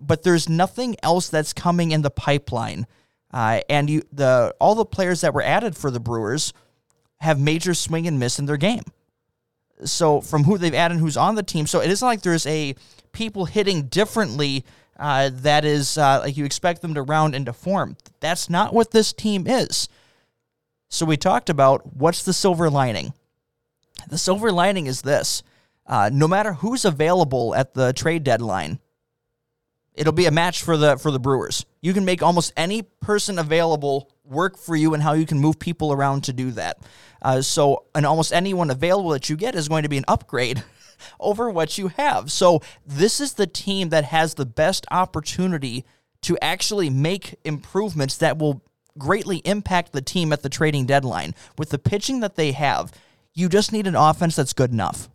[SPEAKER 3] But there's nothing else that's coming in the pipeline. Uh, and you, the all the players that were added for the Brewers – have major swing and miss in their game. So from who they've added, who's on the team, so it isn't like there's a people hitting differently. Uh, that is uh, like you expect them to round into form. That's not what this team is. So we talked about what's the silver lining. The silver lining is this: uh, no matter who's available at the trade deadline, it'll be a match for the for the Brewers. You can make almost any person available work for you and how you can move people around to do that. Uh, so, and almost anyone available that you get is going to be an upgrade over what you have. So, this is the team that has the best opportunity to actually make improvements that will greatly impact the team at the trading deadline. With the pitching that they have, you just need an offense that's good enough.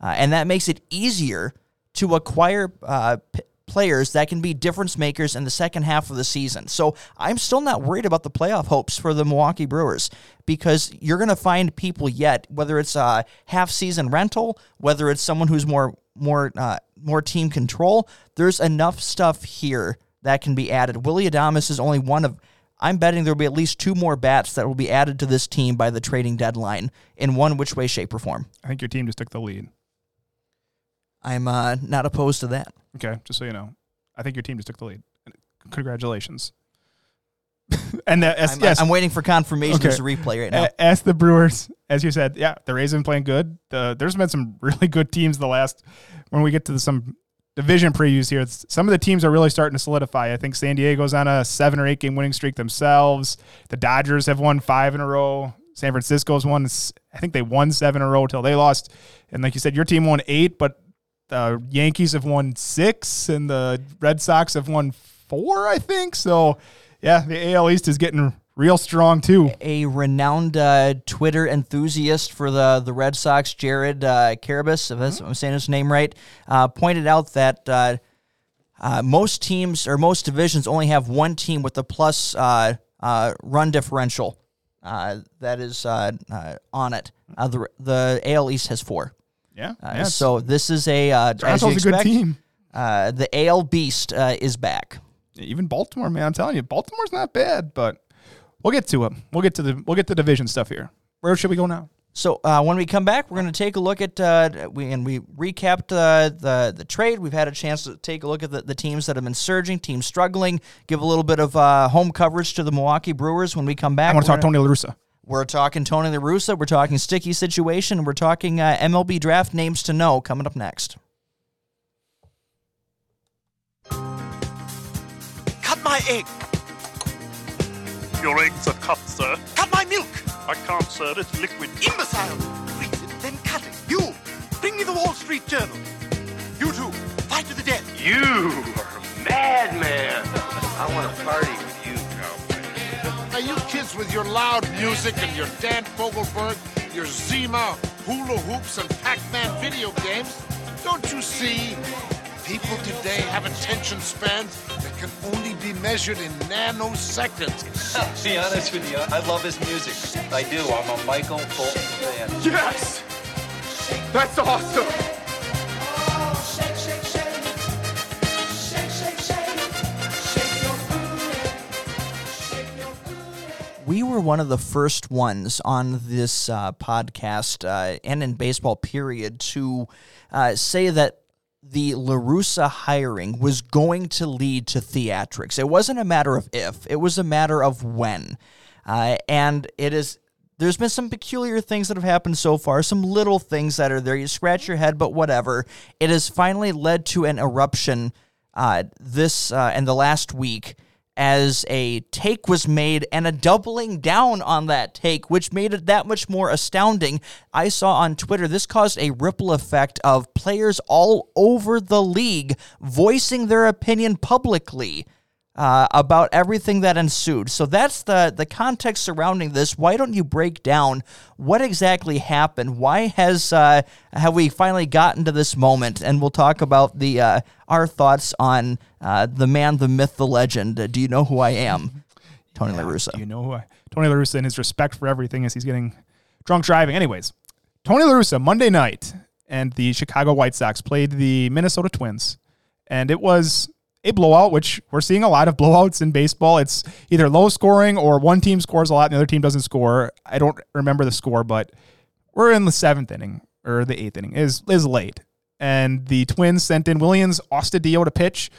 [SPEAKER 3] Uh, and that makes it easier to acquire uh, p- players that can be difference makers in the second half of the season. So I'm still not worried about the playoff hopes for the Milwaukee Brewers because you're going to find people yet, whether it's a half season rental, whether it's someone who's more more uh, more team control. There's enough stuff here that can be added. Willie Adames is only one of. I'm betting there will be at least two more bats that will be added to this team by the trading deadline in one which way, shape, or form.
[SPEAKER 1] I think your team just took the lead.
[SPEAKER 3] I'm uh, not opposed to that.
[SPEAKER 1] Okay, just so you know, I think your team just took the lead. Congratulations. and the, as,
[SPEAKER 3] I'm,
[SPEAKER 1] yes,
[SPEAKER 3] I'm waiting for confirmation.
[SPEAKER 1] Okay.
[SPEAKER 3] There's a replay right now.
[SPEAKER 1] As the Brewers, as you said, yeah, the Rays have been playing good. The, there's been some really good teams the last. When we get to the, some division previews here, some of the teams are really starting to solidify. I think San Diego's on a seven or eight game winning streak themselves. The Dodgers have won five in a row. San Francisco's won. I think they won seven in a row till they lost. And like you said, your team won eight, but the Yankees have won six, and the Red Sox have won four. I think so. Yeah, the AL East is getting real strong too.
[SPEAKER 3] a renowned uh, Twitter enthusiast for the the Red Sox, Jared uh, Carrabis, if that's, I'm saying his name right, uh, pointed out that uh, uh, most teams or most divisions only have one team with a plus uh, uh, run differential uh, that is uh, uh, on it. Uh, the the AL East has four.
[SPEAKER 1] Yeah,
[SPEAKER 3] Uh, so this is a uh, as you
[SPEAKER 1] Toronto's a good
[SPEAKER 3] expect,
[SPEAKER 1] team.
[SPEAKER 3] Uh, the AL Beast uh, is back.
[SPEAKER 1] Even Baltimore, man, I'm telling you, Baltimore's not bad, but we'll get to it. We'll get to the we'll get to division stuff here. Where should we go now?
[SPEAKER 3] So uh, when we come back, we're going to take a look at uh, we and we recapped uh, the the trade. We've had a chance to take a look at the, the teams that have been surging, teams struggling. Give a little bit of uh, home coverage to the Milwaukee Brewers. When we come back,
[SPEAKER 1] I want to talk
[SPEAKER 3] gonna-
[SPEAKER 1] Tony La Russa.
[SPEAKER 3] We're talking Tony La Russa. We're talking sticky situation. We're talking uh, MLB draft names to know. Coming up next.
[SPEAKER 4] Cut my egg.
[SPEAKER 5] Your eggs are cut, sir.
[SPEAKER 4] Cut my milk.
[SPEAKER 5] I can't, sir. It's liquid.
[SPEAKER 4] Imbecile. Freeze it, then cut it. You. Bring me the Wall Street Journal. You two. Fight to the death.
[SPEAKER 2] You are a madman. I want to party with you, cowboy.
[SPEAKER 6] Now, you kids with your loud music and your Dan Fogelberg, your Zima hula hoops and Pac-Man video games, don't you see? People today have attention spans that can only be measured in nanoseconds.
[SPEAKER 7] be honest with you, I love his music. I do. I'm a Michael Bolton fan.
[SPEAKER 8] Yes! That's awesome!
[SPEAKER 3] Were one of the first ones on this uh, podcast uh, and in baseball period to uh, say that the LaRussa hiring was going to lead to theatrics. It wasn't a matter of if, it was a matter of when. Uh, and it is there's been some peculiar things that have happened so far, some little things that are there. You scratch your head, but whatever. It has finally led to an eruption uh, this uh, and the last week as a take was made and a doubling down on that take, which made it that much more astounding. I saw on Twitter this caused a ripple effect of players all over the league voicing their opinion publicly. Uh, about everything that ensued. So that's the the context surrounding this. Why don't you break down what exactly happened? Why has uh, have we finally gotten to this moment? And we'll talk about the uh, our thoughts on uh, the man, the myth, the legend. Uh, do you know who I am? Tony La Russa.
[SPEAKER 1] You know who I, Tony La Russa and his respect for everything as he's getting drunk driving. Anyways, Tony La Russa, Monday night, and the Chicago White Sox played the Minnesota Twins. And it was a blowout, which we're seeing a lot of blowouts in baseball. It's either low scoring or one team scores a lot and the other team doesn't score. I don't remember the score, but we're in the seventh inning or the eighth inning. is is late. And the Twins sent in Willians Astudillo to pitch,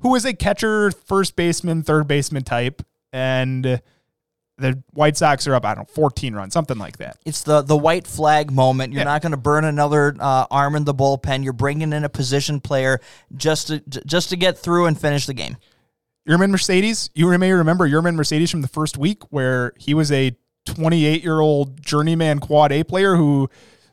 [SPEAKER 1] who is a catcher, first baseman, third baseman type. And the White Sox are up, I don't know, 14 runs, something like that.
[SPEAKER 3] It's the the white flag moment. You're
[SPEAKER 1] Yeah.
[SPEAKER 3] not going to burn another uh, arm in the bullpen. You're bringing in a position player just to just to get through and finish the game.
[SPEAKER 1] Yermín Mercedes, you may remember Yermín Mercedes from the first week where he was a 28 year old journeyman quad A player who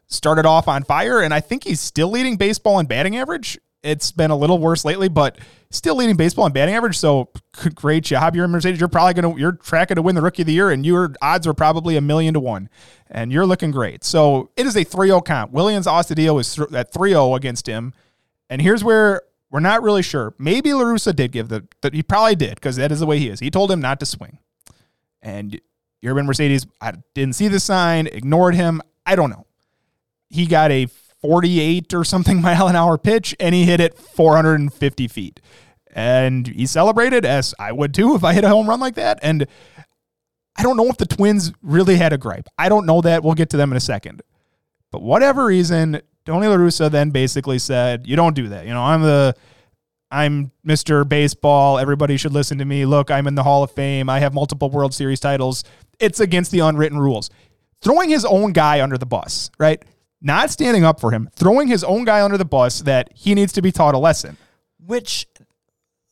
[SPEAKER 1] started off on fire. And I think he's still leading baseball in batting average. It's been a little worse lately, but still leading baseball in batting average. So great job, Yermín Mercedes. You're probably going to, you're tracking to win the rookie of the year and your odds are probably a million to one and you're looking great. So it is a 3 0 count. Willians Astudillo is th- at 3 0 against him. And here's where we're not really sure. Maybe LaRussa did give the, that he probably did because that is the way he is. He told him not to swing. And Yermín Mercedes, I didn't see the sign, ignored him. I don't know. He got a 48 or something mile an hour pitch and he hit it 450 feet. And he celebrated as I would too if I hit a home run like that. And I don't know if the Twins really had a gripe. I don't know that. We'll get to them in a second. But whatever reason, Tony La Russa then basically said, "You don't do that. You know, I'm the I'm Mr. Baseball. Everybody should listen to me. Look, I'm in the Hall of Fame. I have multiple World Series titles. It's against the unwritten rules." Throwing his own guy under the bus, right? Not standing up for him, throwing his own guy under the bus that he needs to be taught a lesson.
[SPEAKER 3] which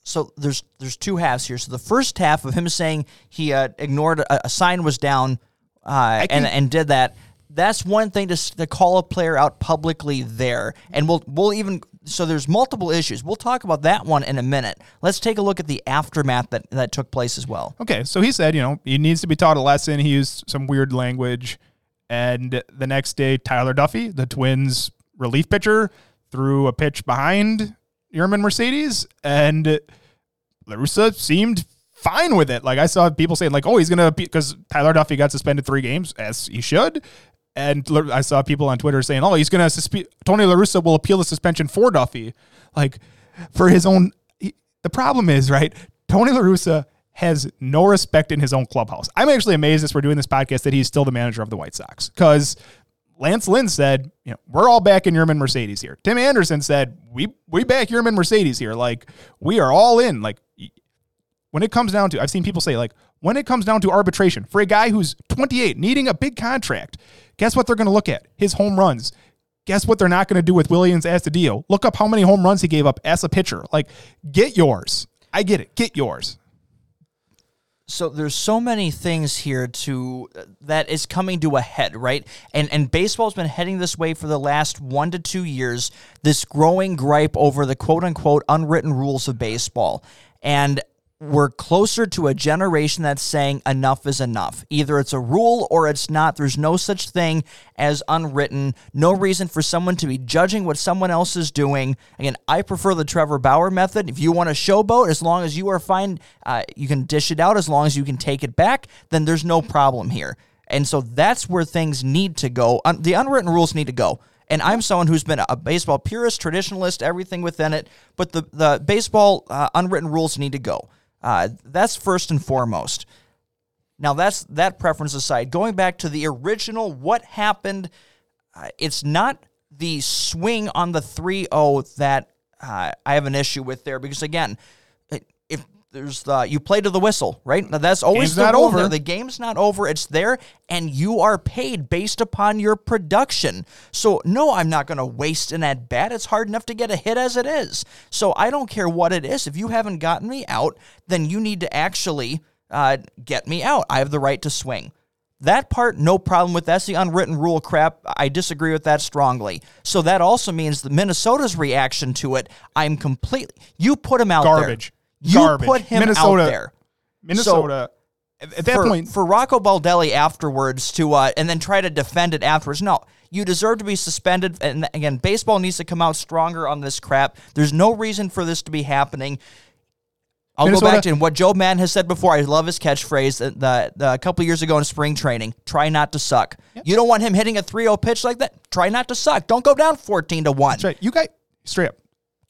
[SPEAKER 3] so there's there's two halves here. So the first half of him saying he uh, ignored a, a sign was down uh, and and did that. That's one thing to, to call a player out publicly there, and we'll we'll even so there's multiple issues. We'll talk about that one in a minute. Let's take a look at the aftermath that that took place as well.
[SPEAKER 1] Okay, so he said, you know, he needs to be taught a lesson. He used some weird language. And the next day, Tyler Duffey, the Twins relief pitcher, threw a pitch behind Yermín Mercedes, and LaRussa seemed fine with it. Like I saw people saying, like, oh, he's gonna because Tyler Duffey got suspended three games, as he should. And I saw people on Twitter saying, oh, he's gonna suspe- Tony LaRussa will appeal the suspension for Duffey, like for his own. He, the problem is, right? Tony LaRussa has no respect in his own clubhouse. I'm actually amazed as we're doing this podcast that he's still the manager of the White Sox because Lance Lynn said, you know, we're all back in Yermín Mercedes here. Tim Anderson said, we we back Yermín Mercedes here. Like we are all in. Like when it comes down to, I've seen people say, like when it comes down to arbitration for a guy who's 28, needing a big contract, guess what they're going to look at? His home runs. Guess what they're not going to do with Willians Astudillo? Look up how many home runs he gave up as a pitcher. Like get yours. I get it. Get yours.
[SPEAKER 3] So there's so many things here to that is coming to a head, right? And and baseball's been heading this way for the last 1 to 2 years, this growing gripe over the quote unquote unwritten rules of baseball. And we're closer to a generation that's saying enough is enough. Either it's a rule or it's not. There's no such thing as unwritten. No reason for someone to be judging what someone else is doing. Again, I prefer the Trevor Bauer method. If you want a showboat, as long as you are fine, uh, you can dish it out. As long as you can take it back, then there's no problem here. And so that's where things need to go. The unwritten rules need to go. And I'm someone who's been a baseball purist, traditionalist, everything within it. But the the baseball uh, unwritten rules need to go. Uh, that's first and foremost. Now that's that preference aside. Going back to the original, what happened? Uh, it's not the swing on the 3-0 that uh, I have an issue with there because again, there's the you play to the whistle, right? Now, that's always
[SPEAKER 1] Game's
[SPEAKER 3] the
[SPEAKER 1] not over.
[SPEAKER 3] there. The game's not over. It's there, and you are paid based upon your production. So no, I'm not going to waste an at bat. It's hard enough to get a hit as it is. So I don't care what it is. If you haven't gotten me out, then you need to actually uh, get me out. I have the right to swing. That part, no problem with. That. That's the unwritten rule crap. I disagree with that strongly. So that also means the Minnesota's reaction to it. I'm completely. You put him out
[SPEAKER 1] Garbage.
[SPEAKER 3] there. You
[SPEAKER 1] Garbage.
[SPEAKER 3] put him
[SPEAKER 1] Minnesota-
[SPEAKER 3] out there
[SPEAKER 1] Minnesota. at at that
[SPEAKER 3] for,
[SPEAKER 1] point,
[SPEAKER 3] for Rocco Baldelli afterwards to uh, and then try to defend it afterwards. No, you deserve to be suspended. And again, baseball needs to come out stronger on this crap. There's no reason for this to be happening. I'll go back to what Joe Maddon has said before. I love his catchphrase that the, the, a couple years ago in spring training. Try not to suck. You don't want him hitting a 3-0 pitch like that. Try not to suck. Don't go down 14 to 1.
[SPEAKER 1] That's right. You got straight up,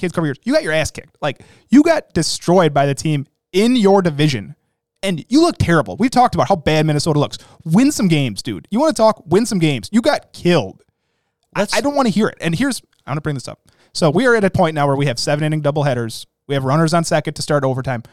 [SPEAKER 1] kids cover yours. You got your ass kicked. Like you got destroyed by the team in your division, and you look terrible. We've talked about how bad Minnesota looks. Win some games, dude. You want to talk? Win some games. You got killed. I, I don't want to hear it. And here's I'm to bring this up. So we are at a point now where we have seven inning double headers. We have runners on second to start overtime.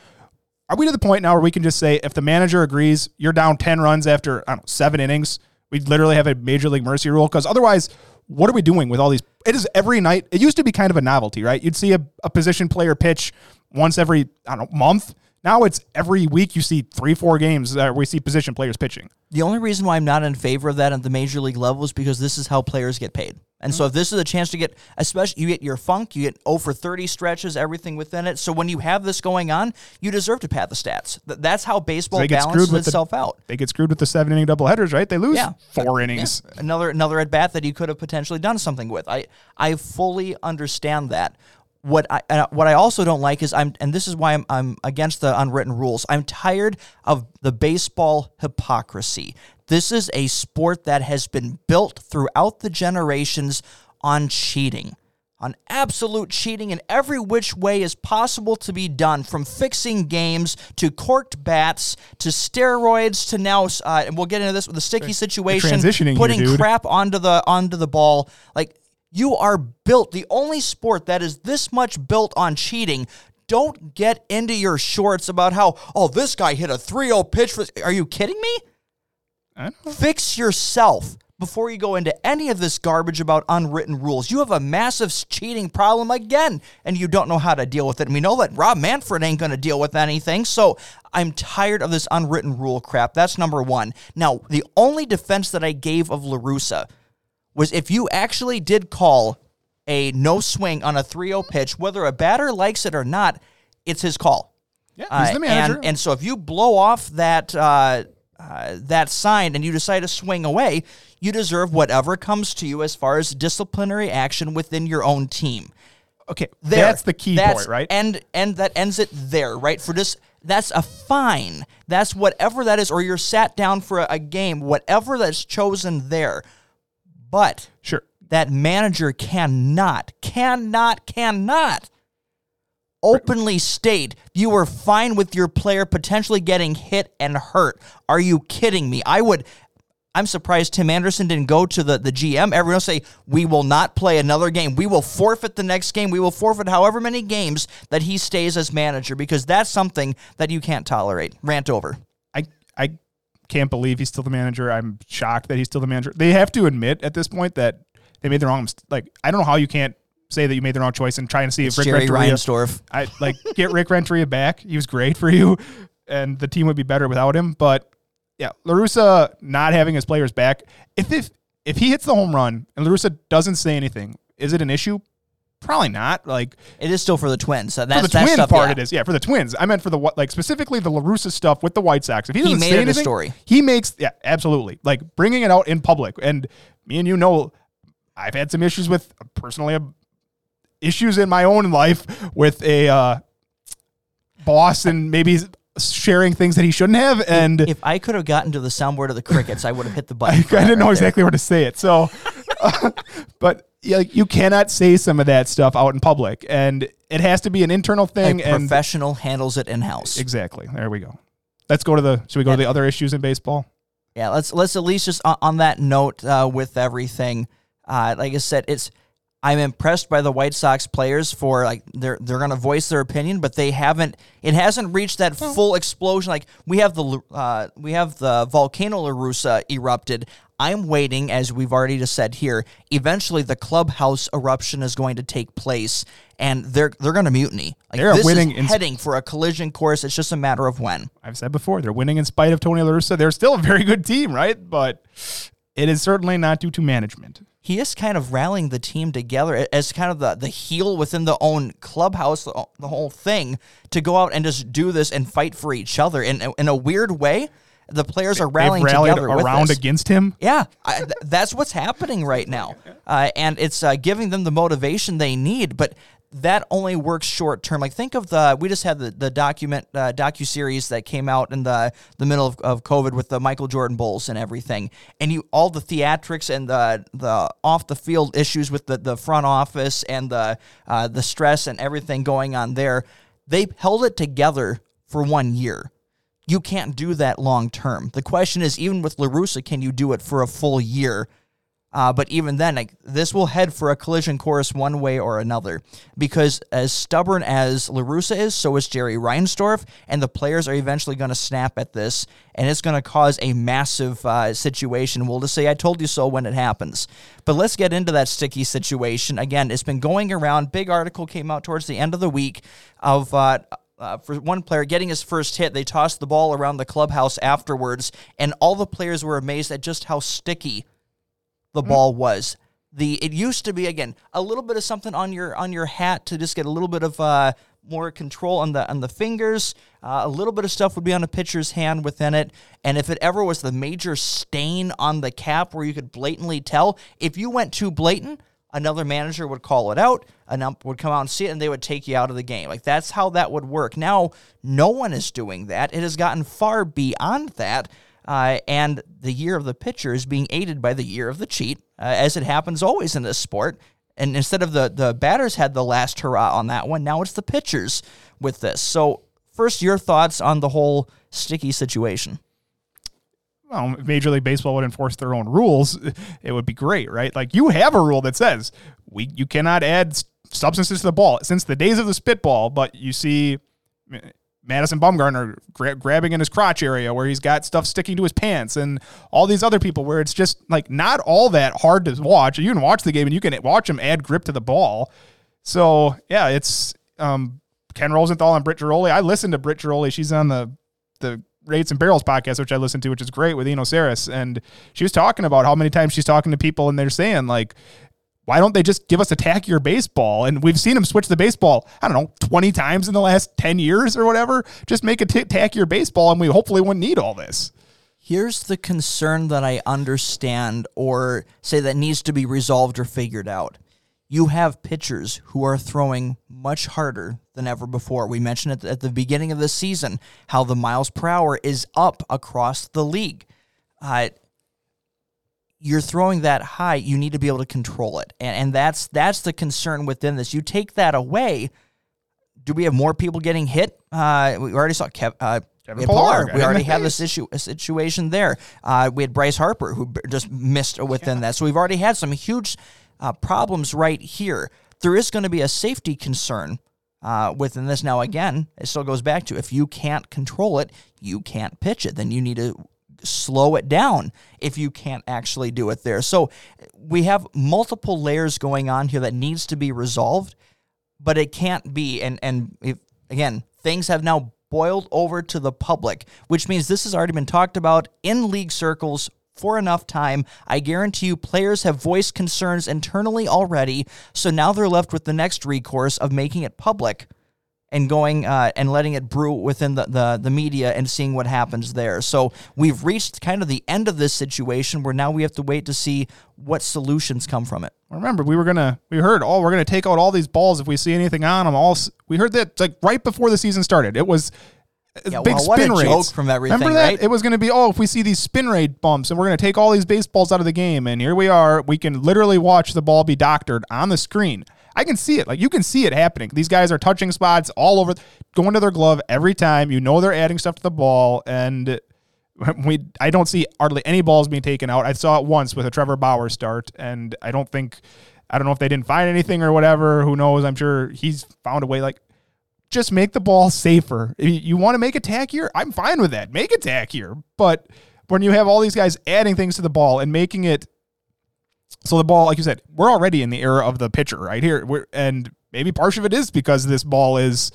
[SPEAKER 1] Are we to the point now where we can just say if the manager agrees, you're down ten runs after I don't know seven innings? We literally have a major league mercy rule because otherwise, what are we doing with all these? It is every night. It used to be kind of a novelty, right? You'd see a, a position player pitch once every I don't know month. Now it's every week. You see three, four games that we see position players pitching.
[SPEAKER 3] The only reason why I'm not in favor of that at the major league level is because this is how players get paid. And so mm-hmm. if this is a chance to get, especially you get your funk, you get 0 for 30 stretches, everything within it. So when you have this going on, you deserve to pad the stats. That's how baseball balances
[SPEAKER 1] with the-
[SPEAKER 3] itself out.
[SPEAKER 1] They get screwed with the seven inning double headers, right? They lose
[SPEAKER 3] Yeah.
[SPEAKER 1] four
[SPEAKER 3] Yeah.
[SPEAKER 1] innings.
[SPEAKER 3] Another another at bat that you could have potentially done something with. I I fully understand that. What I uh, what I also don't like is I'm and this is why I'm I'm against the unwritten rules. I'm tired of the baseball hypocrisy. This is a sport that has been built throughout the generations on cheating. On absolute cheating in every which way is possible to be done, from fixing games to corked bats to steroids to now, uh, and we'll get into this with the sticky situation,
[SPEAKER 1] transitioning here,
[SPEAKER 3] putting
[SPEAKER 1] dude.
[SPEAKER 3] crap onto the onto the ball. Like you are built. The only sport that is this much built on cheating. Don't get into your shorts about how oh this guy hit a 3-0 pitch. For, are you kidding me? Fix yourself before you go into any of this garbage about unwritten rules. You have a massive cheating problem again, and you don't know how to deal with it. And we know that Rob Manfred ain't going to deal with anything. So I'm tired of this unwritten rule crap. That's number one. Now, the only defense that I gave of LaRussa was if you actually did call a no swing on a 3 0 pitch, whether a batter likes it or not, it's his call.
[SPEAKER 1] Yeah, he's the manager.
[SPEAKER 3] And, and so if you blow off that uh, uh, that sign and you decide to swing away, you deserve whatever comes to you as far as disciplinary action within your own team.
[SPEAKER 1] okay,
[SPEAKER 3] There,
[SPEAKER 1] that's the key
[SPEAKER 3] That's-
[SPEAKER 1] point, right?
[SPEAKER 3] And and that ends it there, right? For this, that's a fine. That's whatever that is, or you're sat down for a, a game, whatever that's chosen there. But
[SPEAKER 1] sure.
[SPEAKER 3] that manager cannot, cannot, cannot openly state you were fine with your player potentially getting hit and hurt. Are you kidding me? I would I'm surprised Tim Anderson didn't go to the, the GM. Everyone will say, we will not play another game. We will forfeit the next game. We will forfeit however many games that he stays as manager because that's something that you can't tolerate. Rant over.
[SPEAKER 1] I I can't believe he's still the manager. I'm shocked that he's still the manager. They have to admit at this point that they made the wrong. Like I don't know how you can't say that you made the wrong choice and trying to see
[SPEAKER 3] It's
[SPEAKER 1] if Rick
[SPEAKER 3] Jerry
[SPEAKER 1] Renteria. I like get Rick Renteria back. He was great for you, and the team would be better without him. But yeah, Larusa not having his players back. If if if he hits the home run and Larusa doesn't say anything, is it an issue? Probably not. Like
[SPEAKER 3] It is still for the Twins. So that's
[SPEAKER 1] for the
[SPEAKER 3] that
[SPEAKER 1] twin
[SPEAKER 3] stuff,
[SPEAKER 1] part,
[SPEAKER 3] yeah.
[SPEAKER 1] it is. Yeah, for the Twins. I meant for the like specifically the Larusa stuff with the White Sox. If he
[SPEAKER 3] He
[SPEAKER 1] doesn't
[SPEAKER 3] made
[SPEAKER 1] say anything,
[SPEAKER 3] story.
[SPEAKER 1] He makes yeah, absolutely. Like bringing it out in public. And me and you know, I've had some issues with personally uh, issues in my own life with a uh, boss and maybe sharing things that he shouldn't have. And
[SPEAKER 3] If I could have gotten to the soundboard of the crickets, I would have hit the button.
[SPEAKER 1] I, I didn't know
[SPEAKER 3] right there.
[SPEAKER 1] exactly where to say it. So, but yeah, like, you cannot say some of that stuff out in public, and it has to be an internal
[SPEAKER 3] A
[SPEAKER 1] thing. and
[SPEAKER 3] professional handles it in house.
[SPEAKER 1] exactly, there we go. Let's go to the. Should we go to the other issues in baseball?
[SPEAKER 3] Yeah, let's let's at least just on, on that note uh, with everything. Uh, like I said, it's I'm impressed by the White Sox players for like they're they're gonna voice their opinion, but they haven't. It hasn't reached that full explosion. Like we have the uh, we have the volcano Larusa erupted. I'm waiting, as we've already just said here. Eventually, the clubhouse eruption is going to take place, and they're they're going to mutiny. Like
[SPEAKER 1] They're
[SPEAKER 3] this
[SPEAKER 1] winning in-
[SPEAKER 3] heading for a collision course. It's just a matter of when.
[SPEAKER 1] I've said before they're winning in spite of Tony La Russa. They're still a very good team, right? But it is certainly not due to management.
[SPEAKER 3] he is kind of rallying the team together as kind of the, the heel within the own clubhouse, the, the whole thing, to go out and just do this and fight for each other. In, in a weird way, the players are rallying together
[SPEAKER 1] around against him.
[SPEAKER 3] Yeah, I, th- that's what's happening right now, uh, and it's uh, giving them the motivation they need. But that only works short term. Like think of the we just had the the document uh, docu series that came out in the the middle of, of COVID with the Michael Jordan Bulls and everything, and you all the theatrics and the the off the field issues with the the front office and the uh, the stress and everything going on there. They held it together for one year you can't do that long term. The question is, even with Larusa, can you do it for a full year? Uh, but even then, like this will head for a collision course one way or another. Because as stubborn as Larusa is, so is Jerry Reinsdorf, and the players are eventually going to snap at this, and it's going to cause a massive uh, situation. We'll just say, "I told you so" when it happens. But let's get into that sticky situation again. It's been going around. Big article came out towards the end of the week of. Uh, uh, for one player getting his first hit, they tossed the ball around the clubhouse afterwards, and all the players were amazed at just how sticky the ball was. The it used to be again a little bit of something on your on your hat to just get a little bit of uh, more control on the on the fingers. Uh, a little bit of stuff would be on a pitcher's hand within it, and if it ever was the major stain on the cap where you could blatantly tell, if you went too blatant, another manager would call it out, an ump would come out and see it, and they would take you out of the game. Like that's how that would work. Now, no one is doing that. It has gotten far beyond that. Uh, and the year of the pitcher is being aided by the year of the cheat, uh, as it happens always in this sport. And instead of the the batters had the last hurrah on that one, now it's the pitchers with this. So, first, your thoughts on the whole sticky situation?
[SPEAKER 1] Well, if Major League Baseball would enforce their own rules, it would be great, right? Like you have a rule that says we you cannot add substances to the ball since the days of the spitball, but you see Madison Bumgarner gra- grabbing in his crotch area where he's got stuff sticking to his pants and all these other people where it's just like not all that hard to watch. You can watch the game and you can watch them add grip to the ball. So yeah, it's um, Ken Rosenthal and Britt Ghiroli. I listened to Britt Ghiroli. She's on the the Rates and Barrels podcast, which I listened to, which is great with Eno. And she was talking about how many times she's talking to people and they're saying, like, why don't they just give us a tackier baseball? And we've seen them switch the baseball, I don't know, 20 times in the last 10 years or whatever. Just make a t- tackier baseball and we hopefully wouldn't need all this.
[SPEAKER 3] Here's the concern that I understand or say that needs to be resolved or figured out. You have pitchers who are throwing much harder than ever before. We mentioned at the, at the beginning of the season how the miles per hour is up across the league. Uh, you're throwing that high, you need to be able to control it. And, and that's that's the concern within this. You take that away, do we have more people getting hit? Uh, we already saw Kev, uh, We, had
[SPEAKER 1] Pillar.
[SPEAKER 3] Pillar.
[SPEAKER 1] Got
[SPEAKER 3] we already had the
[SPEAKER 1] face.
[SPEAKER 3] a situation there. Uh, we had Bryce Harper who just missed within that. So we've already had some huge uh, problems right here. There is going to be a safety concern uh, within this. Now, again, it still goes back to if you can't control it, you can't pitch it. Then you need to slow it down if you can't actually do it there. So we have multiple layers going on here that needs to be resolved but it can't be. And and if, again, things have now boiled over to the public, which means this has already been talked about in league circles for enough time. I guarantee you, players have voiced concerns internally already. So now they're left with the next recourse of making it public and going uh, and letting it brew within the, the, the media and seeing what happens there. So we've reached kind of the end of this situation where now we have to wait to see what solutions come from it.
[SPEAKER 1] Remember, we were gonna we heard oh we're gonna take out all these balls if we see anything on them. All we heard that like right before the season started. It was
[SPEAKER 3] Yeah,
[SPEAKER 1] big
[SPEAKER 3] well, what a
[SPEAKER 1] spin rates.
[SPEAKER 3] joke from everything,
[SPEAKER 1] Remember that
[SPEAKER 3] right?
[SPEAKER 1] it was gonna be oh if we see these spin rate bumps and we're gonna take all these baseballs out of the game and here we are. We can literally watch the ball be doctored on the screen. I can see it. Like you can see it happening. These guys are touching spots all over, going to their glove every time. You know they're adding stuff to the ball, and we I don't see hardly any balls being taken out. I saw it once with a Trevor Bauer start, and I don't think I don't know if they didn't find anything or whatever. Who knows? I'm sure he's found a way. Like just make the ball safer. You- you want to make it tackier, I'm fine with that. Make it tackier. But when you have all these guys adding things to the ball and making it so the ball, like you said, we're already in the era of the pitcher right here. We're, and maybe part of it is because this ball is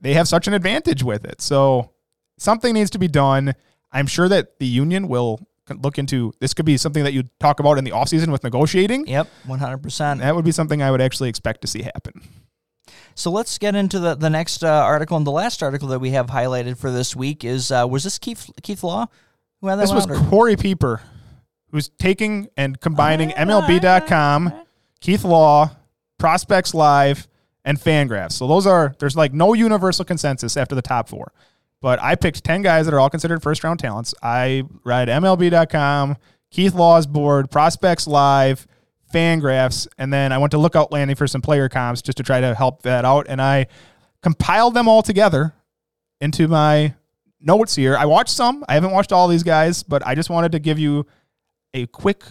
[SPEAKER 1] they have such an advantage with it. So something needs to be done. I'm sure that the union will look into this could be something that you talk about in the offseason with negotiating.
[SPEAKER 3] Yep, 100%.
[SPEAKER 1] That would be something I would actually expect to see happen.
[SPEAKER 3] So let's get into the, the next uh, article. And the last article that we have highlighted for this week is uh, was this Keith Keith Law who had
[SPEAKER 1] This was
[SPEAKER 3] or-
[SPEAKER 1] Corey Pieper, who's taking and combining MLB.com, Keith Law, Prospects Live, and Fangraphs. So those are there's like no universal consensus after the top four. But I picked ten guys that are all considered first round talents. I read MLB.com, Keith Law's board, Prospects Live, Fangraphs, and then I went to Lookout Landing for some player comps just to try to help that out. And I compiled them all together into my notes here. I watched some. I haven't watched all these guys, but I just wanted to give you a quick.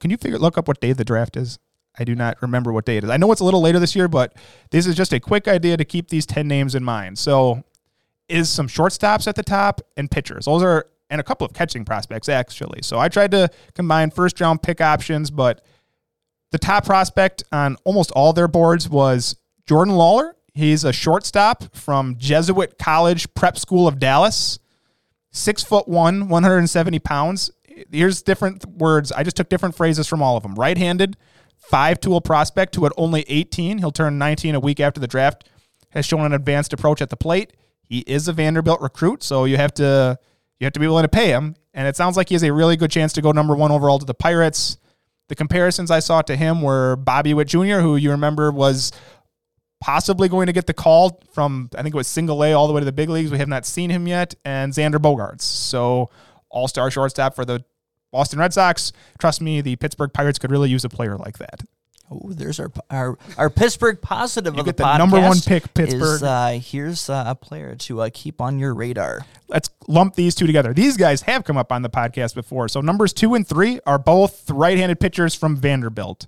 [SPEAKER 1] Can you figure look up what day the draft is? I do not remember what day it is. I know it's a little later this year, but this is just a quick idea to keep these ten names in mind. So, is some shortstops at the top and pitchers. Those are and a couple of catching prospects actually. So I tried to combine first round pick options, but the top prospect on almost all their boards was Jordan Lawlar. He's a shortstop from Jesuit College Prep School of Dallas. Six foot one, 170 pounds. Here's different words. I just took different phrases from all of them. Right handed, five tool prospect who at only 18, he'll turn 19 a week after the draft, has shown an advanced approach at the plate. He is a Vanderbilt recruit, so you have to you have to be willing to pay him. And it sounds like he has a really good chance to go number one overall to the Pirates. The comparisons I saw to him were Bobby Witt Jr., who you remember was possibly going to get the call from I think it was single A all the way to the big leagues. We have not seen him yet, and Xander Bogaerts. So all star shortstop for the Boston Red Sox. Trust me, the Pittsburgh Pirates could really use a player like that.
[SPEAKER 3] Oh, there's our our, our Pittsburgh positive
[SPEAKER 1] You
[SPEAKER 3] of the
[SPEAKER 1] number one pick, Pittsburgh.
[SPEAKER 3] Is, uh, here's uh, a player to uh, keep on your radar.
[SPEAKER 1] let's lump these two together. These guys have come up on the podcast before. So numbers two and three are both right-handed pitchers from Vanderbilt.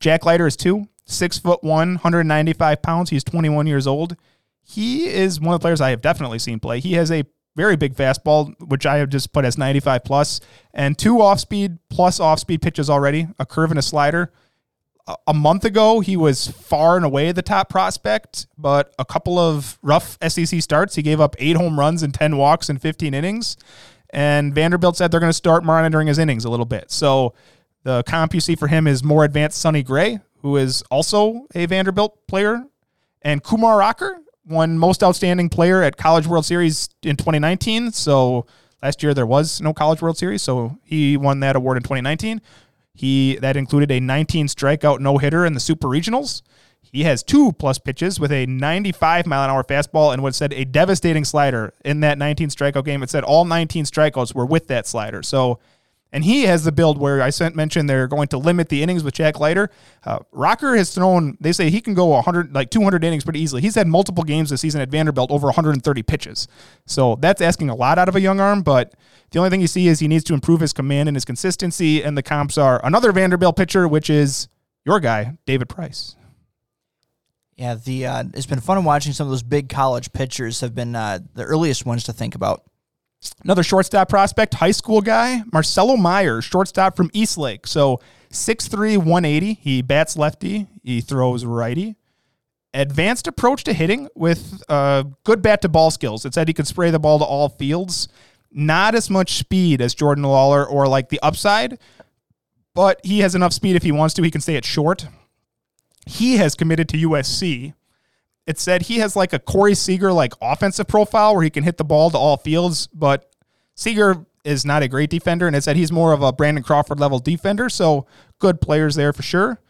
[SPEAKER 1] Jack Leiter is two, six foot one, 195 pounds. He's 21 years old. He is one of the players I have definitely seen play. He has a very big fastball, which I have just put as 95 plus, and two off-speed plus off-speed pitches already, a curve and a slider a month ago, he was far and away the top prospect, but a couple of rough SEC starts, he gave up eight home runs and 10 walks in 15 innings. And Vanderbilt said they're going to start monitoring his innings a little bit. So the comp you see for him is more advanced Sonny Gray, who is also a Vanderbilt player, and Kumar Rocker won most outstanding player at College World Series in 2019. So last year there was no College World Series, so he won that award in 2019. He that included a 19 strikeout no hitter in the Super Regionals. He has two plus pitches with a 95 mile an hour fastball and what said a devastating slider in that 19 strikeout game. It said all 19 strikeouts were with that slider. So And he has the build where I sent mentioned they're going to limit the innings with Jack Leiter. Uh, Rocker has thrown. They say he can go 100, like 200 innings pretty easily. He's had multiple games this season at Vanderbilt over 130 pitches. So that's asking a lot out of a young arm. But the only thing you see is he needs to improve his command and his consistency. And the comps are another Vanderbilt pitcher, which is your guy, David Price.
[SPEAKER 3] Yeah, the uh, it's been fun watching some of those big college pitchers. Have been uh, the earliest ones to think about.
[SPEAKER 1] Another shortstop prospect, high school guy, Marcelo Myers, shortstop from Eastlake. So 6'3, 180. He bats lefty, he throws righty. Advanced approach to hitting with uh, good bat to ball skills. It said he could spray the ball to all fields. Not as much speed as Jordan Lawlar or like the upside, but he has enough speed if he wants to. He can stay at short. He has committed to USC it said he has like a Corey Seager like offensive profile where he can hit the ball to all fields, but Seager is not a great defender, and it said he's more of a Brandon Crawford level defender. So good players there for sure.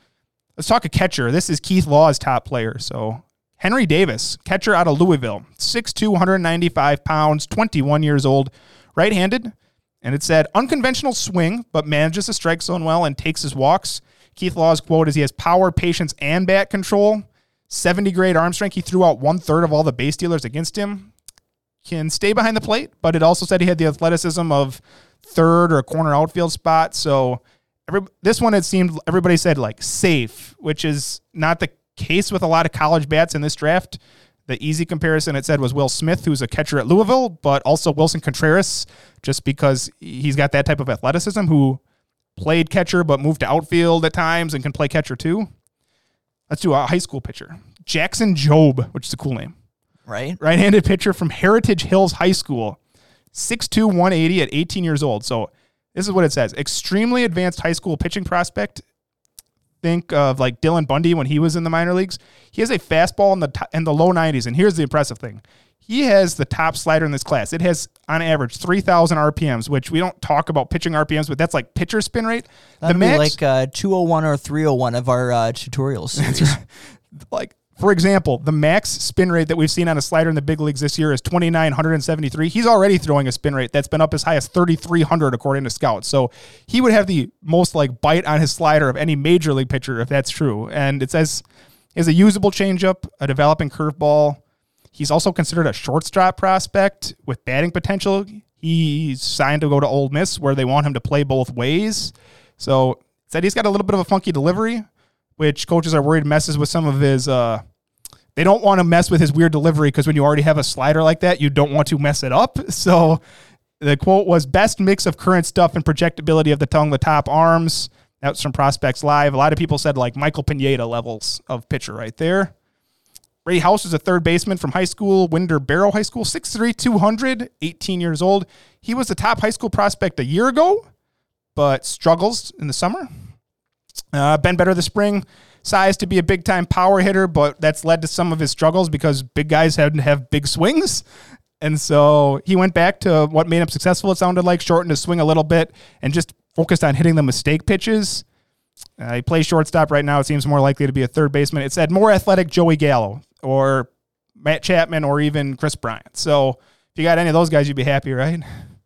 [SPEAKER 1] Let's talk a catcher. This is Keith Law's top player. So Henry Davis, catcher out of Louisville, 6'2", 195 pounds, 21 years old, right-handed. And it said unconventional swing, but manages the strike zone well and takes his walks. Keith Law's quote is he has power, patience, and bat control. 70 grade arm strength. He threw out one third of all the base dealers against him. Can stay behind the plate, but it also said he had the athleticism of third or a corner outfield spot. So every, this one, it seemed everybody said like safe, which is not the case with a lot of college bats in this draft. The easy comparison it said was Will Smith, who's a catcher at Louisville, but also Willson Contreras, just because he's got that type of athleticism, who played catcher but moved to outfield at times and can play catcher too. Let's do a high school pitcher. Jackson Jobe, which is a cool name.
[SPEAKER 3] Right.
[SPEAKER 1] Right handed pitcher from Heritage Hills High School. 6'2, 180 at 18 years old. So this is what it says extremely advanced high school pitching prospect. Think of like Dylan Bundy when he was in the minor leagues. He has a fastball in the t- in the low 90s, and here's the impressive thing: he has the top slider in this class. It has on average 3,000 RPMs, which we don't talk about pitching RPMs, but that's like pitcher spin rate.
[SPEAKER 3] That'd the max, like uh, 201 or 301 of our uh, tutorials.
[SPEAKER 1] like for example, the max spin rate that we've seen on a slider in the big leagues this year is 2,973. He's already throwing a spin rate that's been up as high as 3,300 according to scouts. So he would have the most like bite on his slider of any major league pitcher if that's true. And it says is a usable changeup, a developing curveball. He's also considered a shortstop prospect with batting potential. He's signed to go to Ole Miss where they want him to play both ways. So said he's got a little bit of a funky delivery which coaches are worried messes with some of his. Uh, they don't want to mess with his weird delivery because when you already have a slider like that, you don't want to mess it up. So the quote was best mix of current stuff and projectability of the tongue, the top arms. That's from Prospects Live. A lot of people said like Michael Pineda levels of pitcher right there. Ray House is a third baseman from high school, Winder Barrow High School, 6'3, 200, 18 years old. He was the top high school prospect a year ago, but struggles in the summer. Uh, been better this spring. Size to be a big time power hitter, but that's led to some of his struggles because big guys to have big swings. And so he went back to what made him successful, it sounded like, shortened his swing a little bit and just focused on hitting the mistake pitches. Uh, he plays shortstop right now. It seems more likely to be a third baseman. It said more athletic Joey Gallo or Matt Chapman or even Kris Bryant. So if you got any of those guys, you'd be happy, right?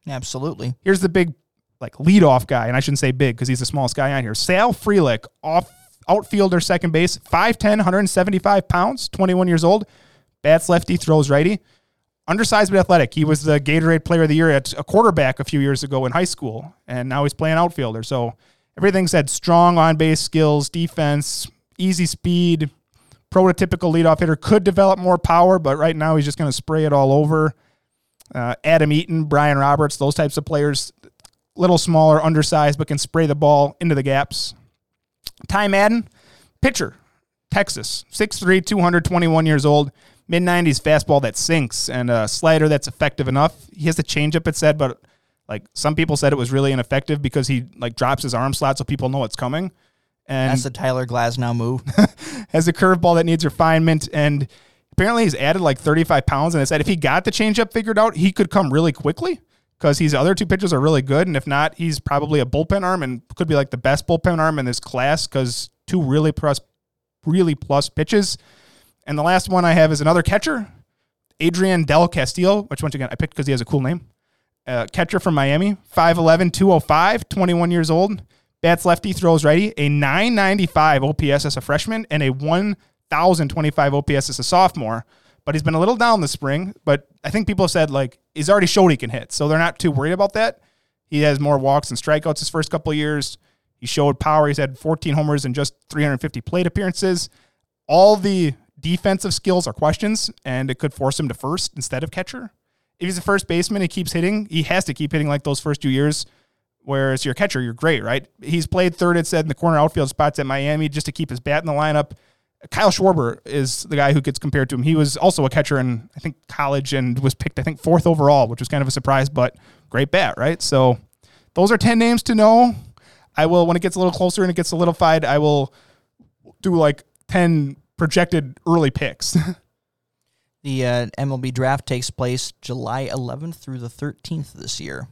[SPEAKER 3] Absolutely.
[SPEAKER 1] Here's the big like leadoff guy, and I shouldn't say big because he's the smallest guy on here. Sal Frelick, off outfielder, second base, 5'10, 175 pounds, 21 years old. Bats lefty, throws righty. Undersized but athletic. He was the Gatorade Player of the Year at a quarterback a few years ago in high school, and now he's playing outfielder. So everything said strong on base skills, defense, easy speed, prototypical leadoff hitter. Could develop more power, but right now he's just going to spray it all over. Uh, Adam Eaton, Brian Roberts, those types of players little smaller, undersized, but can spray the ball into the gaps. Ty Madden, pitcher, Texas, 6'3, 221 years old, mid 90s fastball that sinks and a slider that's effective enough. He has a changeup, it said, but like some people said it was really ineffective because he like drops his arm slot so people know it's coming. And
[SPEAKER 3] that's the Tyler Glasnow move.
[SPEAKER 1] has a curveball that needs refinement and apparently he's added like 35 pounds and it said if he got the changeup figured out, he could come really quickly because his other two pitches are really good. And if not, he's probably a bullpen arm and could be like the best bullpen arm in this class because two really plus, really plus pitches. And the last one I have is another catcher, Adrian Del Castillo, which once again I picked because he has a cool name. uh, catcher from Miami, 5'11, 205, 21 years old. Bats lefty, throws righty, a 995 OPS as a freshman and a 1,025 OPS as a sophomore. But he's been a little down this spring. But I think people have said, like, he's already showed he can hit. So they're not too worried about that. He has more walks and strikeouts his first couple years. He showed power. He's had 14 homers and just 350 plate appearances. All the defensive skills are questions, and it could force him to first instead of catcher. If he's a first baseman, he keeps hitting. He has to keep hitting like those first two years. Whereas your catcher, you're great, right? He's played third, it said, in the corner outfield spots at Miami just to keep his bat in the lineup. Kyle Schwarber is the guy who gets compared to him. He was also a catcher in, I think, college and was picked, I think, fourth overall, which was kind of a surprise, but great bat, right? So those are 10 names to know. I will, when it gets a little closer and it gets solidified, I will do like 10 projected early picks.
[SPEAKER 3] The uh, MLB draft takes place July 11th through the 13th this year.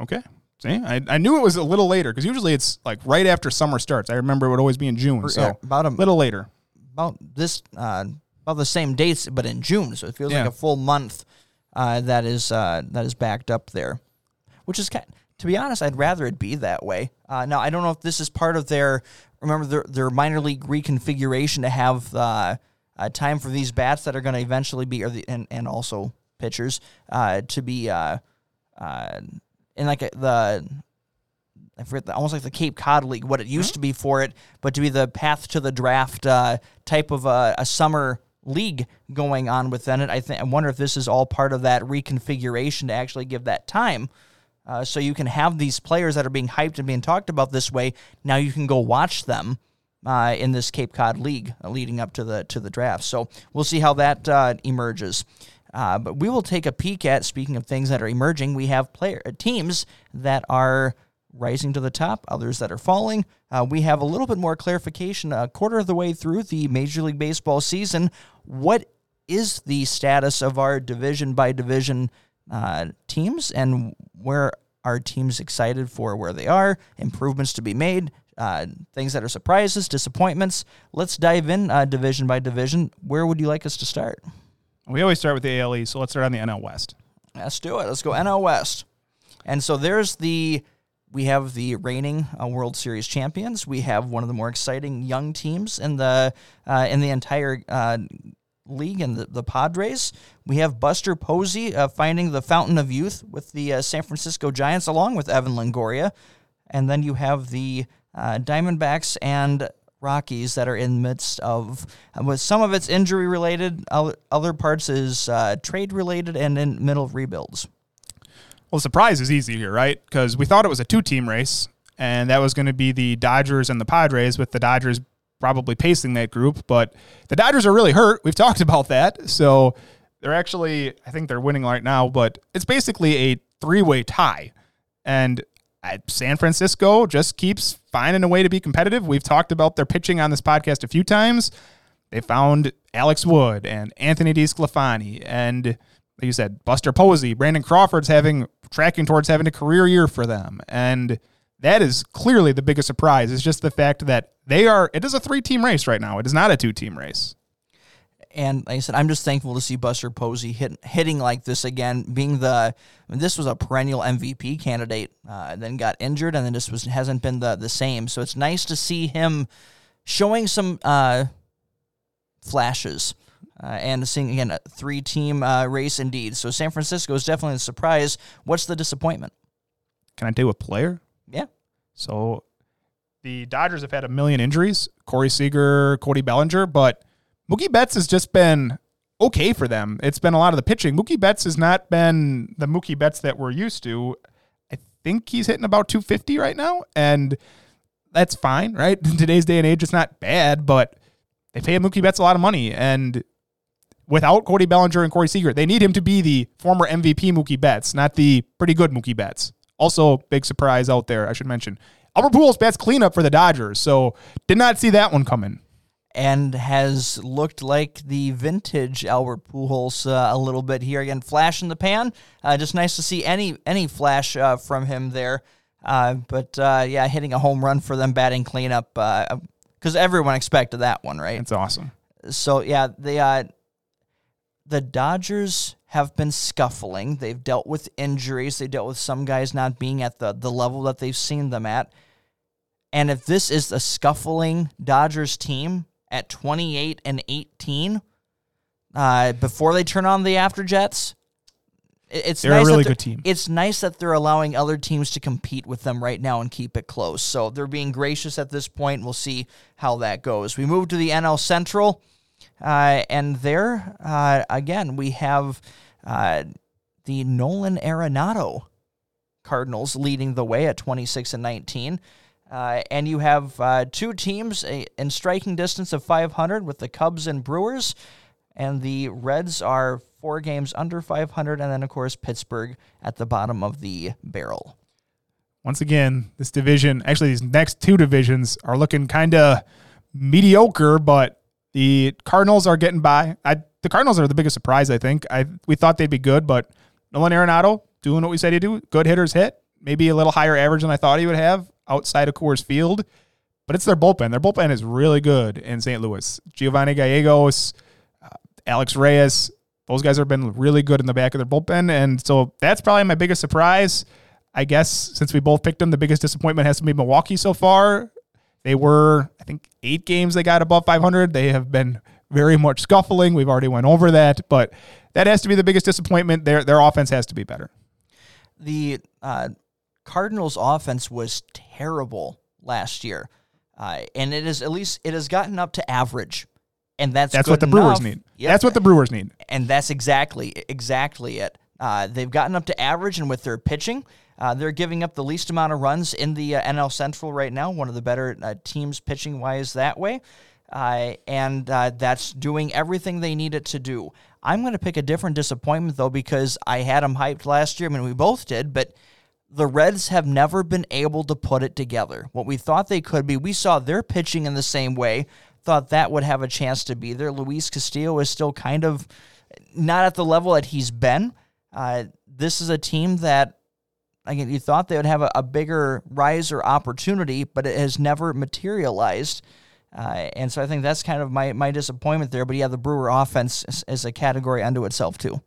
[SPEAKER 1] okay. See, I, I knew it was a little later because usually it's like right after summer starts. I remember it would always be in June. So
[SPEAKER 3] about a
[SPEAKER 1] little later.
[SPEAKER 3] about this uh, about the same dates, but in June. So it feels
[SPEAKER 1] Yeah.
[SPEAKER 3] like a full month uh, that is uh, that is backed up there, which is kind. To be honest, I'd rather it be that way. Uh, now I don't know if this is part of their remember their their minor league reconfiguration to have uh, uh, time for these bats that are going to eventually be or the, and and also pitchers uh, to be uh, uh, in like the I forget the, almost like the Cape Cod League, what it used to be for it, but to be the path to the draft uh, type of a, a summer league going on within it. I think I wonder if this is all part of that reconfiguration to actually give that time. Uh, so you can have these players that are being hyped and being talked about this way. Now you can go watch them uh, in this Cape Cod League uh, leading up to the to the draft. So we'll see how that uh, emerges. Uh, but we will take a peek at speaking of things that are emerging. We have player uh, teams that are rising to the top, others that are falling. Uh, we have a little bit more clarification a quarter of the way through the Major League Baseball season. What is the status of our division by division uh, teams, and where are teams excited for where they are? Improvements to be made. Uh, things that are surprises, disappointments. Let's dive in uh, division by division. Where would you like us to start?
[SPEAKER 1] We always start with the ALE, so let's start on the NL West.
[SPEAKER 3] Let's do it. Let's go NL West. And so there's the we have the reigning uh, World Series champions. We have one of the more exciting young teams in the uh, in the entire uh, league and the, the Padres. We have Buster Posey uh, finding the fountain of youth with the uh, San Francisco Giants, along with Evan Longoria, and then you have the uh, Diamondbacks and Rockies that are in the midst of, with some of it's injury related, other, parts is uh, trade related, and in middle rebuilds.
[SPEAKER 1] Well, surprise is easy here, right? Because we thought it was a two team race, and that was going to be the Dodgers and the Padres, with the Dodgers probably pacing that group. But the Dodgers are really hurt. We've talked about that. So they're actually, I think they're winning right now, but it's basically a three way tie. And San Francisco just keeps finding a way to be competitive. We've talked about their pitching on this podcast a few times. They found Alex Wood and Anthony DeSclafani and like you said, Buster Posey, Brandon Crawford's having tracking towards having a career year for them. And that is clearly the biggest surprise. Is just the fact that they are it is a three team race right now. It is not a two team race.
[SPEAKER 3] And like I said, I'm just thankful to see Buster Posey hit, hitting like this again, being the I mean, this was a perennial MVP candidate, uh, then got injured, and then just was hasn't been the the same. So it's nice to see him showing some uh, flashes. Uh, and seeing again a three team uh, race indeed. So San Francisco is definitely a surprise. What's the disappointment?
[SPEAKER 1] Can I do a player?
[SPEAKER 3] Yeah.
[SPEAKER 1] So the Dodgers have had a million injuries. Corey Seager, Cody Bellinger, but Mookie Betts has just been okay for them. It's been a lot of the pitching. Mookie Betts has not been the Mookie Betts that we're used to. I think he's hitting about 250 right now, and that's fine, right? In today's day and age, it's not bad, but they pay Mookie Betts a lot of money, and without Cody Bellinger and Corey Seager, they need him to be the former MVP Mookie Betts, not the pretty good Mookie Betts. Also, big surprise out there, I should mention. Albert Pujols bats cleanup for the Dodgers, so did not see that one coming.
[SPEAKER 3] And has looked like the vintage Albert Pujols uh, a little bit here. Again, flash in the pan. Uh, just nice to see any any flash uh, from him there. Uh, but uh, yeah, hitting a home run for them, batting cleanup because everyone expected that one, right?
[SPEAKER 1] It's awesome.
[SPEAKER 3] So yeah, they uh, the Dodgers have been scuffling. They've dealt with injuries. They dealt with some guys not being at the, the level that they've seen them at. And if this is a scuffling Dodgers team at 28 and 18, uh, before they turn on the afterjets, it- it's
[SPEAKER 1] They're a
[SPEAKER 3] nice that
[SPEAKER 1] really
[SPEAKER 3] they're-
[SPEAKER 1] good team.
[SPEAKER 3] It's nice that they're allowing other teams to compete with them right now and keep it close. So they're being gracious at this point. We'll see how that goes. We move to the NL Central, uh, and there uh, again we have uh, the Nolan Arenado Cardinals leading the way at 26 and 19. Uh, and you have uh, two teams uh, in striking distance of 500 with the Cubs and Brewers, and the Reds are four games under 500, and then of course Pittsburgh at the bottom of the barrel.
[SPEAKER 1] Once again, this division, actually, these next two divisions are looking kind of mediocre, but the Cardinals are getting by. I, the Cardinals are the biggest surprise, I think. I we thought they'd be good, but Nolan Arenado doing what we said he'd do. Good hitters hit, maybe a little higher average than I thought he would have outside of Coors Field. But it's their bullpen. Their bullpen is really good in St. Louis. Giovanni Gallegos, uh, Alex Reyes, those guys have been really good in the back of their bullpen. And so that's probably my biggest surprise. I guess since we both picked them, the biggest disappointment has to be Milwaukee so far. They were, I think, eight games they got above 500. They have been very much scuffling. We've already went over that, but that has to be the biggest disappointment. Their their offense has to be better.
[SPEAKER 3] The uh, Cardinals' offense was terrible last year, uh, and it is at least it has gotten up to average, and that's
[SPEAKER 1] That's what the Brewers need.
[SPEAKER 3] Yep.
[SPEAKER 1] That's what the Brewers need.
[SPEAKER 3] and that's exactly exactly it. Uh, they've gotten up to average, and with their pitching, uh, they're giving up the least amount of runs in the uh, NL Central right now. One of the better uh, teams pitching wise that way, uh, and uh, that's doing everything they need it to do. I'm going to pick a different disappointment though because I had them hyped last year. I mean, we both did, but the Reds have never been able to put it together. What we thought they could be, we saw their pitching in the same way, thought that would have a chance to be there. Luis Castillo is still kind of not at the level that he's been. Uh, this is a team that, again, you thought they would have a, a bigger rise or opportunity, but it has never materialized. Uh, and so I think that's kind of my, my disappointment there. But yeah, the Brewer offense is, is a category unto itself, too.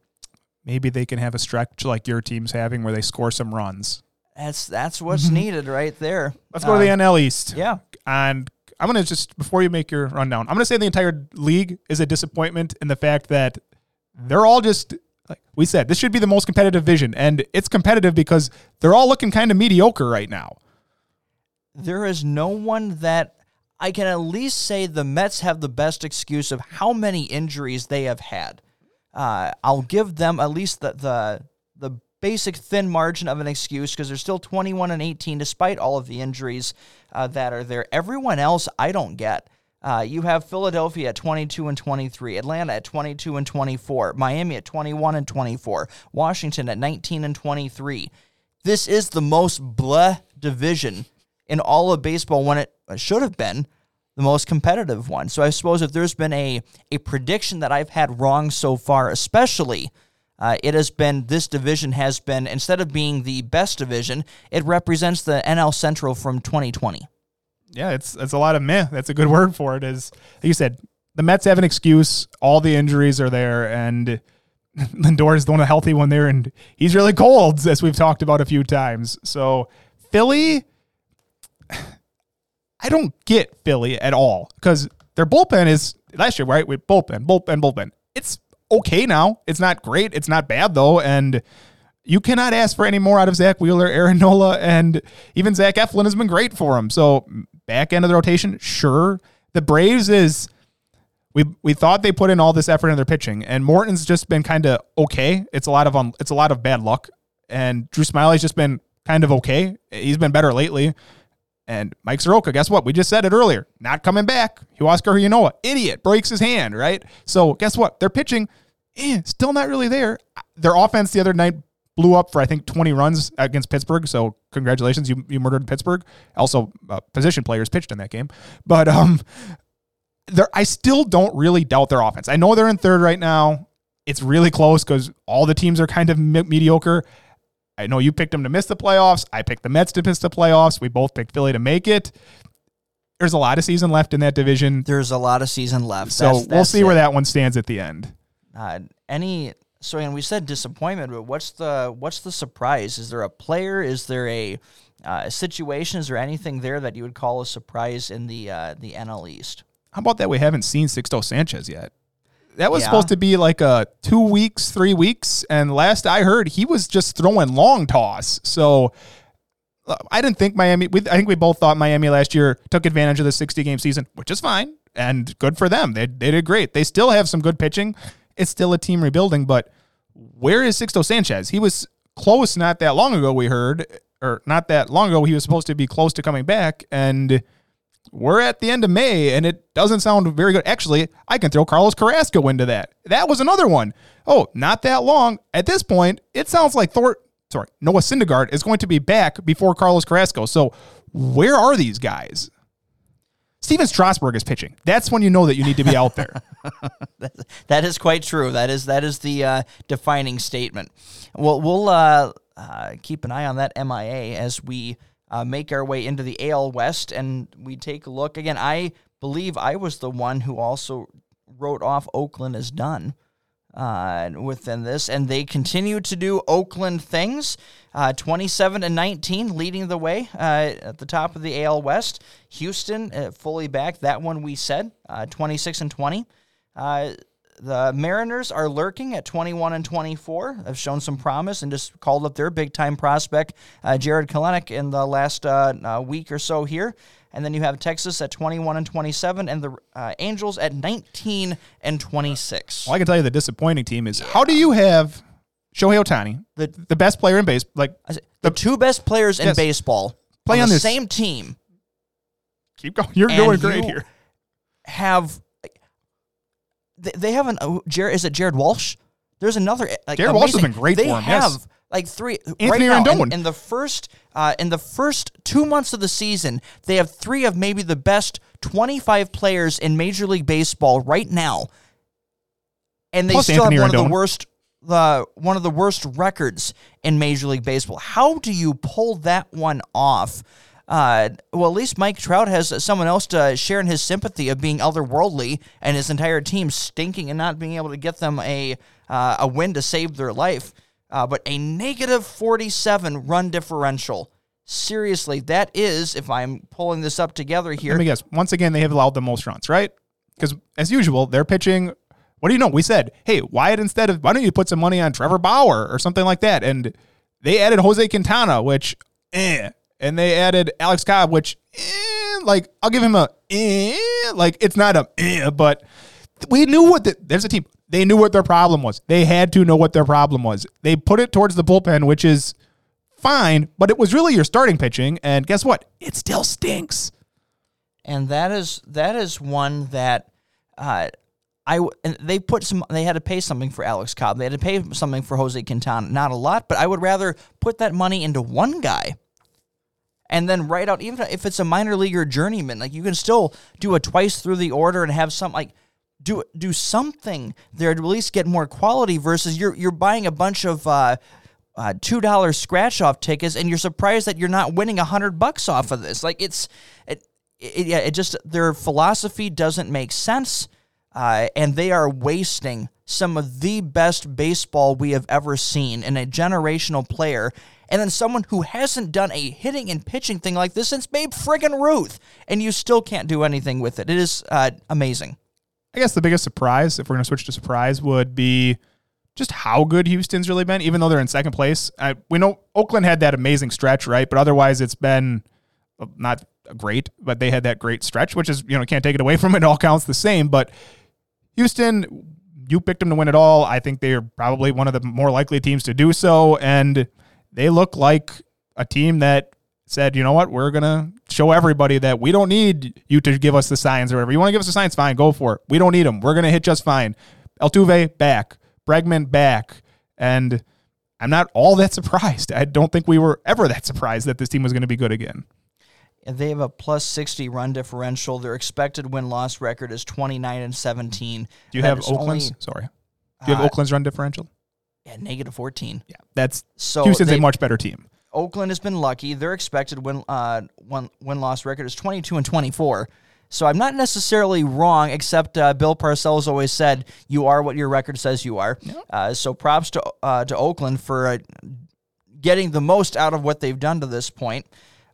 [SPEAKER 1] Maybe they can have a stretch like your team's having where they score some runs.
[SPEAKER 3] That's that's what's needed right there.
[SPEAKER 1] Mm-hmm. Let's go to the
[SPEAKER 3] Uh,
[SPEAKER 1] NL East.
[SPEAKER 3] Yeah.
[SPEAKER 1] And I'm going to just, before you make your rundown, I'm going to say the entire league is a disappointment in the fact that they're all just, like we said, this should be the most competitive division. And it's competitive because they're all looking kind of mediocre right now.
[SPEAKER 3] there is no one that I can at least say the Mets have the best excuse of how many injuries they have had. Uh, I'll give them at least the the, the basic thin margin of an excuse because they're still 21 and 18 despite all of the injuries uh, that are there. Everyone else, I don't get. Uh, you have Philadelphia at 22 and 23, Atlanta at 22 and 24, Miami at 21 and 24, Washington at 19 and 23. This is the most blah division in all of baseball when it should have been the most competitive one. So I suppose if there's been a, a prediction that I've had wrong so far, especially, uh, it has been this division has been, instead of being the best division, it represents the NL Central from 2020.
[SPEAKER 1] Yeah, it's it's a lot of meh. That's a good word for it. Is like you said, the Mets have an excuse. All the injuries are there, and Lindor is the one healthy one there, and he's really cold, as we've talked about a few times. So Philly, I don't get Philly at all because their bullpen is last year, right? With bullpen, bullpen, bullpen. It's okay now. It's not great. It's not bad though, and you cannot ask for any more out of Zack Wheeler, Aaron Nola, and even Zach Eflin has been great for him. So back end of the rotation, sure. The Braves is we we thought they put in all this effort in their pitching, and Morton's just been kind of okay. It's a lot of un, it's a lot of bad luck, and Drew Smyly's just been kind of okay. He's been better lately. And Mike Soroka, guess what? We just said it earlier. Not coming back. Huascar Ynoa, idiot, breaks his hand, right? So guess what? They're pitching, eh, still not really there. Their offense the other night blew up for I think 20 runs against Pittsburgh. So congratulations, you you murdered Pittsburgh. Also, uh, position players pitched in that game, but um, there I still don't really doubt their offense. I know they're in third right now. It's really close because all the teams are kind of me- mediocre. I know you picked them to miss the playoffs. I picked the Mets to miss the playoffs. We both picked Philly to make it. There's a lot of season left in that division.
[SPEAKER 3] There's a lot of season left.
[SPEAKER 1] So
[SPEAKER 3] That's-
[SPEAKER 1] we'll
[SPEAKER 3] that's
[SPEAKER 1] see where that one stands at the end.
[SPEAKER 3] Uh, any so and we said disappointment, but what's the what's the surprise? Is there a player? Is there a, uh, situation? Is there anything there that you would call a surprise in the uh, the NL East?
[SPEAKER 1] How about that? We haven't seen Sixto Sanchez yet. That was
[SPEAKER 3] Yeah.
[SPEAKER 1] supposed to be like a two weeks, three weeks, and last I heard, he was just throwing long toss. So uh, I didn't think Miami. We, I think we both thought Miami last year took advantage of the 60 game season, which is fine and good for them. They they did great. They still have some good pitching. It's still a team rebuilding, but where is Sixto Sanchez? He was close not that long ago. We heard, or not that long ago, he was supposed to be close to coming back, and we're at the end of May, and it doesn't sound very good. Actually, I can throw Carlos Carrasco into that. That was another one. Oh, not that long. At this point, it sounds like Thor. Sorry, Noah Syndergaard is going to be back before Carlos Carrasco. So, where are these guys? Stephen Strasburg is pitching. That's when you know that you need to be out there.
[SPEAKER 3] That is quite true. That is that is the uh, defining statement. Well, we'll uh, uh, keep an eye on that MIA as we uh, make our way into the AL West, and we take a look again. I believe I was the one who also wrote off Oakland as done uh, within this, and they continue to do Oakland things. Uh, 27 and 19, leading the way uh, at the top of the AL West. Houston uh, fully back. That one we said uh, 26 and 20. The Mariners are lurking at 21 and 24. Have shown some promise and just called up their big time prospect, uh, Jarred Kelenic, in the last uh, uh, week or so here. And then you have Texas at 21 and 27, and the uh, Angels at 19 and 26.
[SPEAKER 1] Well, I can tell you the disappointing team is how do you have Shohei Ohtani,
[SPEAKER 3] The-
[SPEAKER 1] the best player in base, like
[SPEAKER 3] said, The two best players in
[SPEAKER 1] Yes.
[SPEAKER 3] baseball
[SPEAKER 1] Play
[SPEAKER 3] on,
[SPEAKER 1] on
[SPEAKER 3] the
[SPEAKER 1] this-
[SPEAKER 3] same team
[SPEAKER 1] keep going. You're
[SPEAKER 3] And
[SPEAKER 1] doing great
[SPEAKER 3] you-
[SPEAKER 1] here.
[SPEAKER 3] have they, they have an oh, Jared is it Jared Walsh? There's another like
[SPEAKER 1] Jared Walsh has been great
[SPEAKER 3] they
[SPEAKER 1] for him,
[SPEAKER 3] Have
[SPEAKER 1] yes.
[SPEAKER 3] like three
[SPEAKER 1] Anthony
[SPEAKER 3] right now, in,
[SPEAKER 1] Rendon.
[SPEAKER 3] in the first uh, in the first two months of the season, they have three of maybe the best 25 players in Major League Baseball right now, and they
[SPEAKER 1] Plus
[SPEAKER 3] still
[SPEAKER 1] Anthony
[SPEAKER 3] have one of the worst the one of the worst records in Major League Baseball. How do you pull that one off? Uh, well, at least Mike Trout has someone else to share in his sympathy of being otherworldly and his entire team stinking and not being able to get them a uh, a win to save their life. Uh, but a negative 47 run differential. Seriously, that is, if I'm pulling this up together here,
[SPEAKER 1] Let me guess. Once again, they have allowed the most runs, right? Because as usual, they're pitching. What do you know? We said, hey, Wyatt, instead of why don't you put some money on Trevor Bauer or something like that? And they added Jose Quintana, which, eh. And they added Alex Cobb, which, eh, like, I'll give him a, eh, like, it's not a, eh, but we knew what the, there's a team. They knew what their problem was. They had to know what their problem was. They put it towards the bullpen, which is fine, but it was really your starting pitching. And guess what? It still stinks.
[SPEAKER 3] and that is that is one that uh, I they put some they had to pay something for Alex Cobb. They had to pay something for Jose Quintana. Not a lot, but I would rather put that money into one guy. And then write out even if it's a minor leaguer journeyman, like you can still do a twice through the order and have some like do do something there to at least get more quality versus you're you're buying a bunch of uh, uh, two dollar scratch off tickets and you're surprised that you're not winning a hundred bucks off of this. Like it's it, it yeah it just their philosophy doesn't make sense, uh, and they are wasting some of the best baseball we have ever seen in a generational player. And then someone who hasn't done a hitting and pitching thing like this since Babe friggin' Ruth, and you still can't do anything with it. It is uh, amazing.
[SPEAKER 1] I guess the biggest surprise, if we're going to switch to surprise, would be just how good Houston's really been, even though they're in second place. I, we know Oakland had that amazing stretch, right? But otherwise, it's been not great, but they had that great stretch, which is, you know, can't take it away from it. It all counts the same. But Houston, you picked them to win it all. I think they're probably one of the more likely teams to do so. And they look like a team that said, you know what, we're going to show everybody that we don't need you to give us the signs or whatever. You want to give us the signs? Fine, go for it. We don't need them. We're going to hit just fine. Altuve back, Bregman back. And I'm not all that surprised. I don't think we were ever that surprised that this team was going to be good again.
[SPEAKER 3] They have a plus 60 run differential. Their expected win loss record is 29 and 17.
[SPEAKER 1] Do you
[SPEAKER 3] That
[SPEAKER 1] have Oakland's?
[SPEAKER 3] only-
[SPEAKER 1] Sorry. Do you have
[SPEAKER 3] Uh,
[SPEAKER 1] Oakland's run differential?
[SPEAKER 3] Yeah, negative 14.
[SPEAKER 1] Yeah. That's
[SPEAKER 3] So
[SPEAKER 1] Houston's
[SPEAKER 3] they-
[SPEAKER 1] a much better team.
[SPEAKER 3] Oakland has been lucky. Their expected win uh win win loss record is 22 and 24. So I'm not necessarily wrong, except uh, Bill Parcells always said, "You are what your record says you are." Uh, so props to uh, to Oakland for uh, getting the most out of what they've done to this point.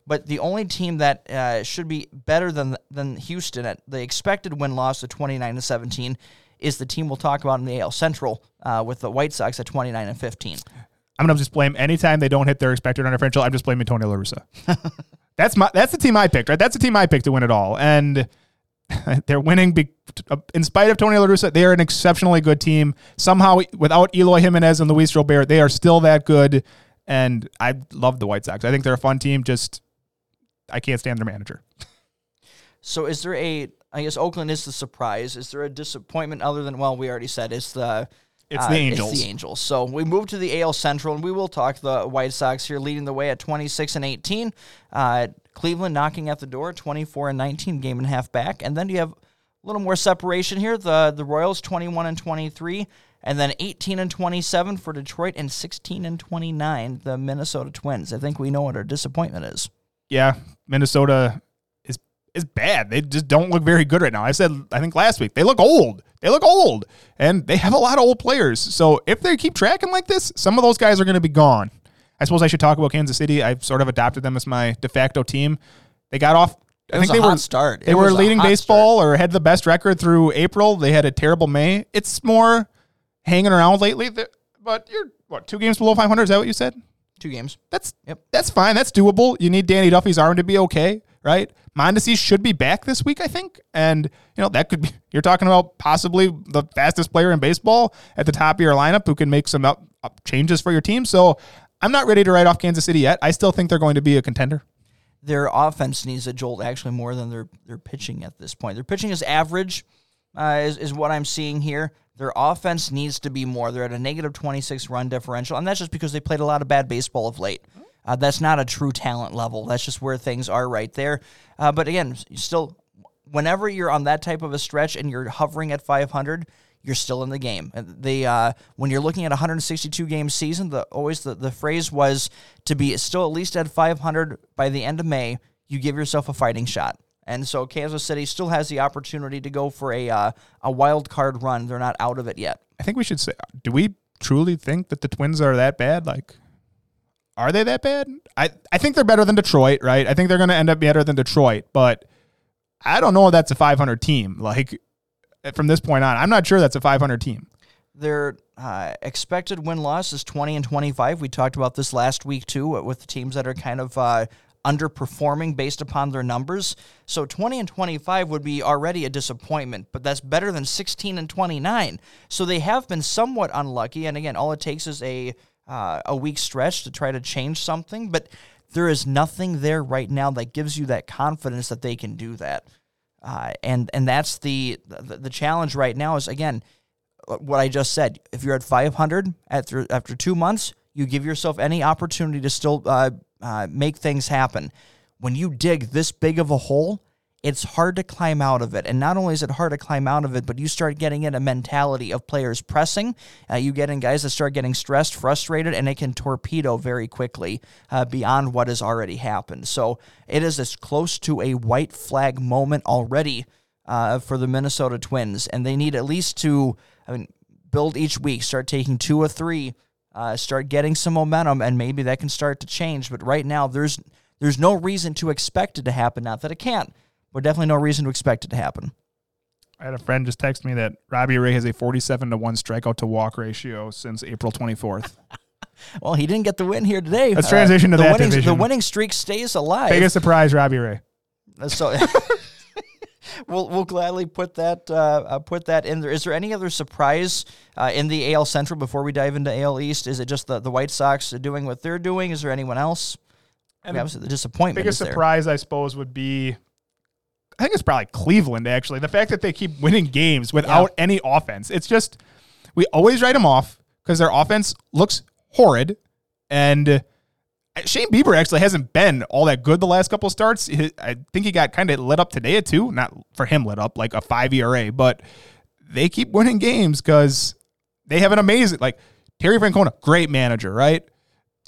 [SPEAKER 3] But the only team that uh, should be better than than Houston at the expected win loss of 29 to 17 is the team we'll talk about in the AL Central uh, with the White Sox at 29 and 15.
[SPEAKER 1] I'm gonna just blame anytime they don't hit their expected run differential. I'm just blaming Tony La Russa. that's my that's the team I picked, right? That's the team I picked to win it all, and they're winning. Be, in spite of Tony La Russa, they are an exceptionally good team. Somehow, without Eloy Jimenez and Luis Robert, they are still that good. And I love the White Sox. I think they're a fun team. Just I can't stand their manager.
[SPEAKER 3] So is there a I guess Oakland is the surprise. Is there a disappointment other than well, we already said it's the
[SPEAKER 1] It's the Angels.
[SPEAKER 3] It's the Angels. So we move to the AL Central, and we will talk the White Sox here, leading the way at 26 and 18. Uh, Cleveland knocking at the door, 24 and 19, game and a half back, and then you have a little more separation here. The the Royals, 21 and 23, and then 18 and 27 for Detroit, and 16 and 29 the Minnesota Twins. I think we know what our disappointment is.
[SPEAKER 1] Yeah, Minnesota is bad. They just don't look very good right now. I said I think last week they look old. They look old, and they have a lot of old players. So if they keep tracking like this, some of those guys are going to be gone. I suppose I should talk about Kansas City. I've sort of adopted them as my de facto team. They got off. I think
[SPEAKER 3] a
[SPEAKER 1] they were
[SPEAKER 3] start.
[SPEAKER 1] They
[SPEAKER 3] It
[SPEAKER 1] were leading baseball or had the best record through April. They had a terrible May. It's more hanging around lately. But you're what two games below 500? Is that what you said?
[SPEAKER 3] Two games.
[SPEAKER 1] That's
[SPEAKER 3] Yep.
[SPEAKER 1] that's fine. That's doable. You need Danny Duffy's arm to be okay, right? Mondesi should be back this week, I think, and you know that could be. You're talking about possibly the fastest player in baseball at the top of your lineup who can make some up, up changes for your team. So I'm not ready to write off Kansas City yet. I still think they're going to be a contender.
[SPEAKER 3] their offense needs a jolt actually more than their their pitching at this point. Their pitching is average, uh, is is what I'm seeing here. Their offense needs to be more. They're at a negative 26 run differential, and that's just because they played a lot of bad baseball of late. Uh, that's not a true talent level. That's just where things are right there. Uh, but again, still, whenever you're on that type of a stretch and you're hovering at 500, you're still in the game. They uh, when you're looking at 162 game season, the always the, the phrase was to be still at least at 500 by the end of May. You give yourself a fighting shot. And so Kansas City still has the opportunity to go for a uh, a wild card run. They're not out of it yet.
[SPEAKER 1] I think we should say, do we truly think that the Twins are that bad? Like, are they that bad? I, I think they're better than Detroit, right? I think they're going to end up better than Detroit, but I don't know if that's a 500 team. Like, from this point on, I'm not sure that's a 500 team.
[SPEAKER 3] Their uh, expected win loss is 20 and 25. We talked about this last week too with the teams that are kind of uh, underperforming based upon their numbers. So 20 and 25 would be already a disappointment, but that's better than 16 and 29. So they have been somewhat unlucky. And again, all it takes is a uh, a week stretch to try to change something, but there is nothing there right now that gives you that confidence that they can do that. Uh, and and that's the, the the challenge right now is again what I just said. If you're at 500 after after two months, you give yourself any opportunity to still uh, uh, make things happen. When you dig this big of a hole, it's hard to climb out of it. And not only is it hard to climb out of it, but you start getting in a mentality of players pressing. Uh, you get in guys that start getting stressed, frustrated, and it can torpedo very quickly uh, beyond what has already happened. So it is as close to a white flag moment already uh, for the Minnesota Twins, and they need at least to I mean, build each week, start taking two or three, uh, start getting some momentum, and maybe that can start to change. But right now, there's there's no reason to expect it to happen. Not that it can't, but definitely no reason to expect it to happen.
[SPEAKER 1] I had a friend just text me that Robbie Ray has a 47 to 1 strikeout to walk ratio since April 24th.
[SPEAKER 3] Well, he didn't get the win here today. Uh,
[SPEAKER 1] Let's transition to
[SPEAKER 3] the
[SPEAKER 1] that
[SPEAKER 3] winning, The winning streak stays alive.
[SPEAKER 1] Biggest surprise, Robbie Ray.
[SPEAKER 3] So we'll we'll gladly put that uh, uh, put that in there. Is there any other surprise uh, in the AL Central before we dive into AL East? Is it just the, the White Sox doing what they're doing? Is there anyone else? And obviously, the disappointment
[SPEAKER 1] Biggest
[SPEAKER 3] is there.
[SPEAKER 1] surprise, I suppose, would be I think it's probably Cleveland, actually. The fact that they keep winning games without any offense. It's just, we always write them off because their offense looks horrid. And uh, Shane Bieber actually hasn't been all that good the last couple starts. I think he got kind of lit up today, too. Not for him lit up, like a five ERA, but they keep winning games because they have an amazing, like Terry Francona, great manager, right?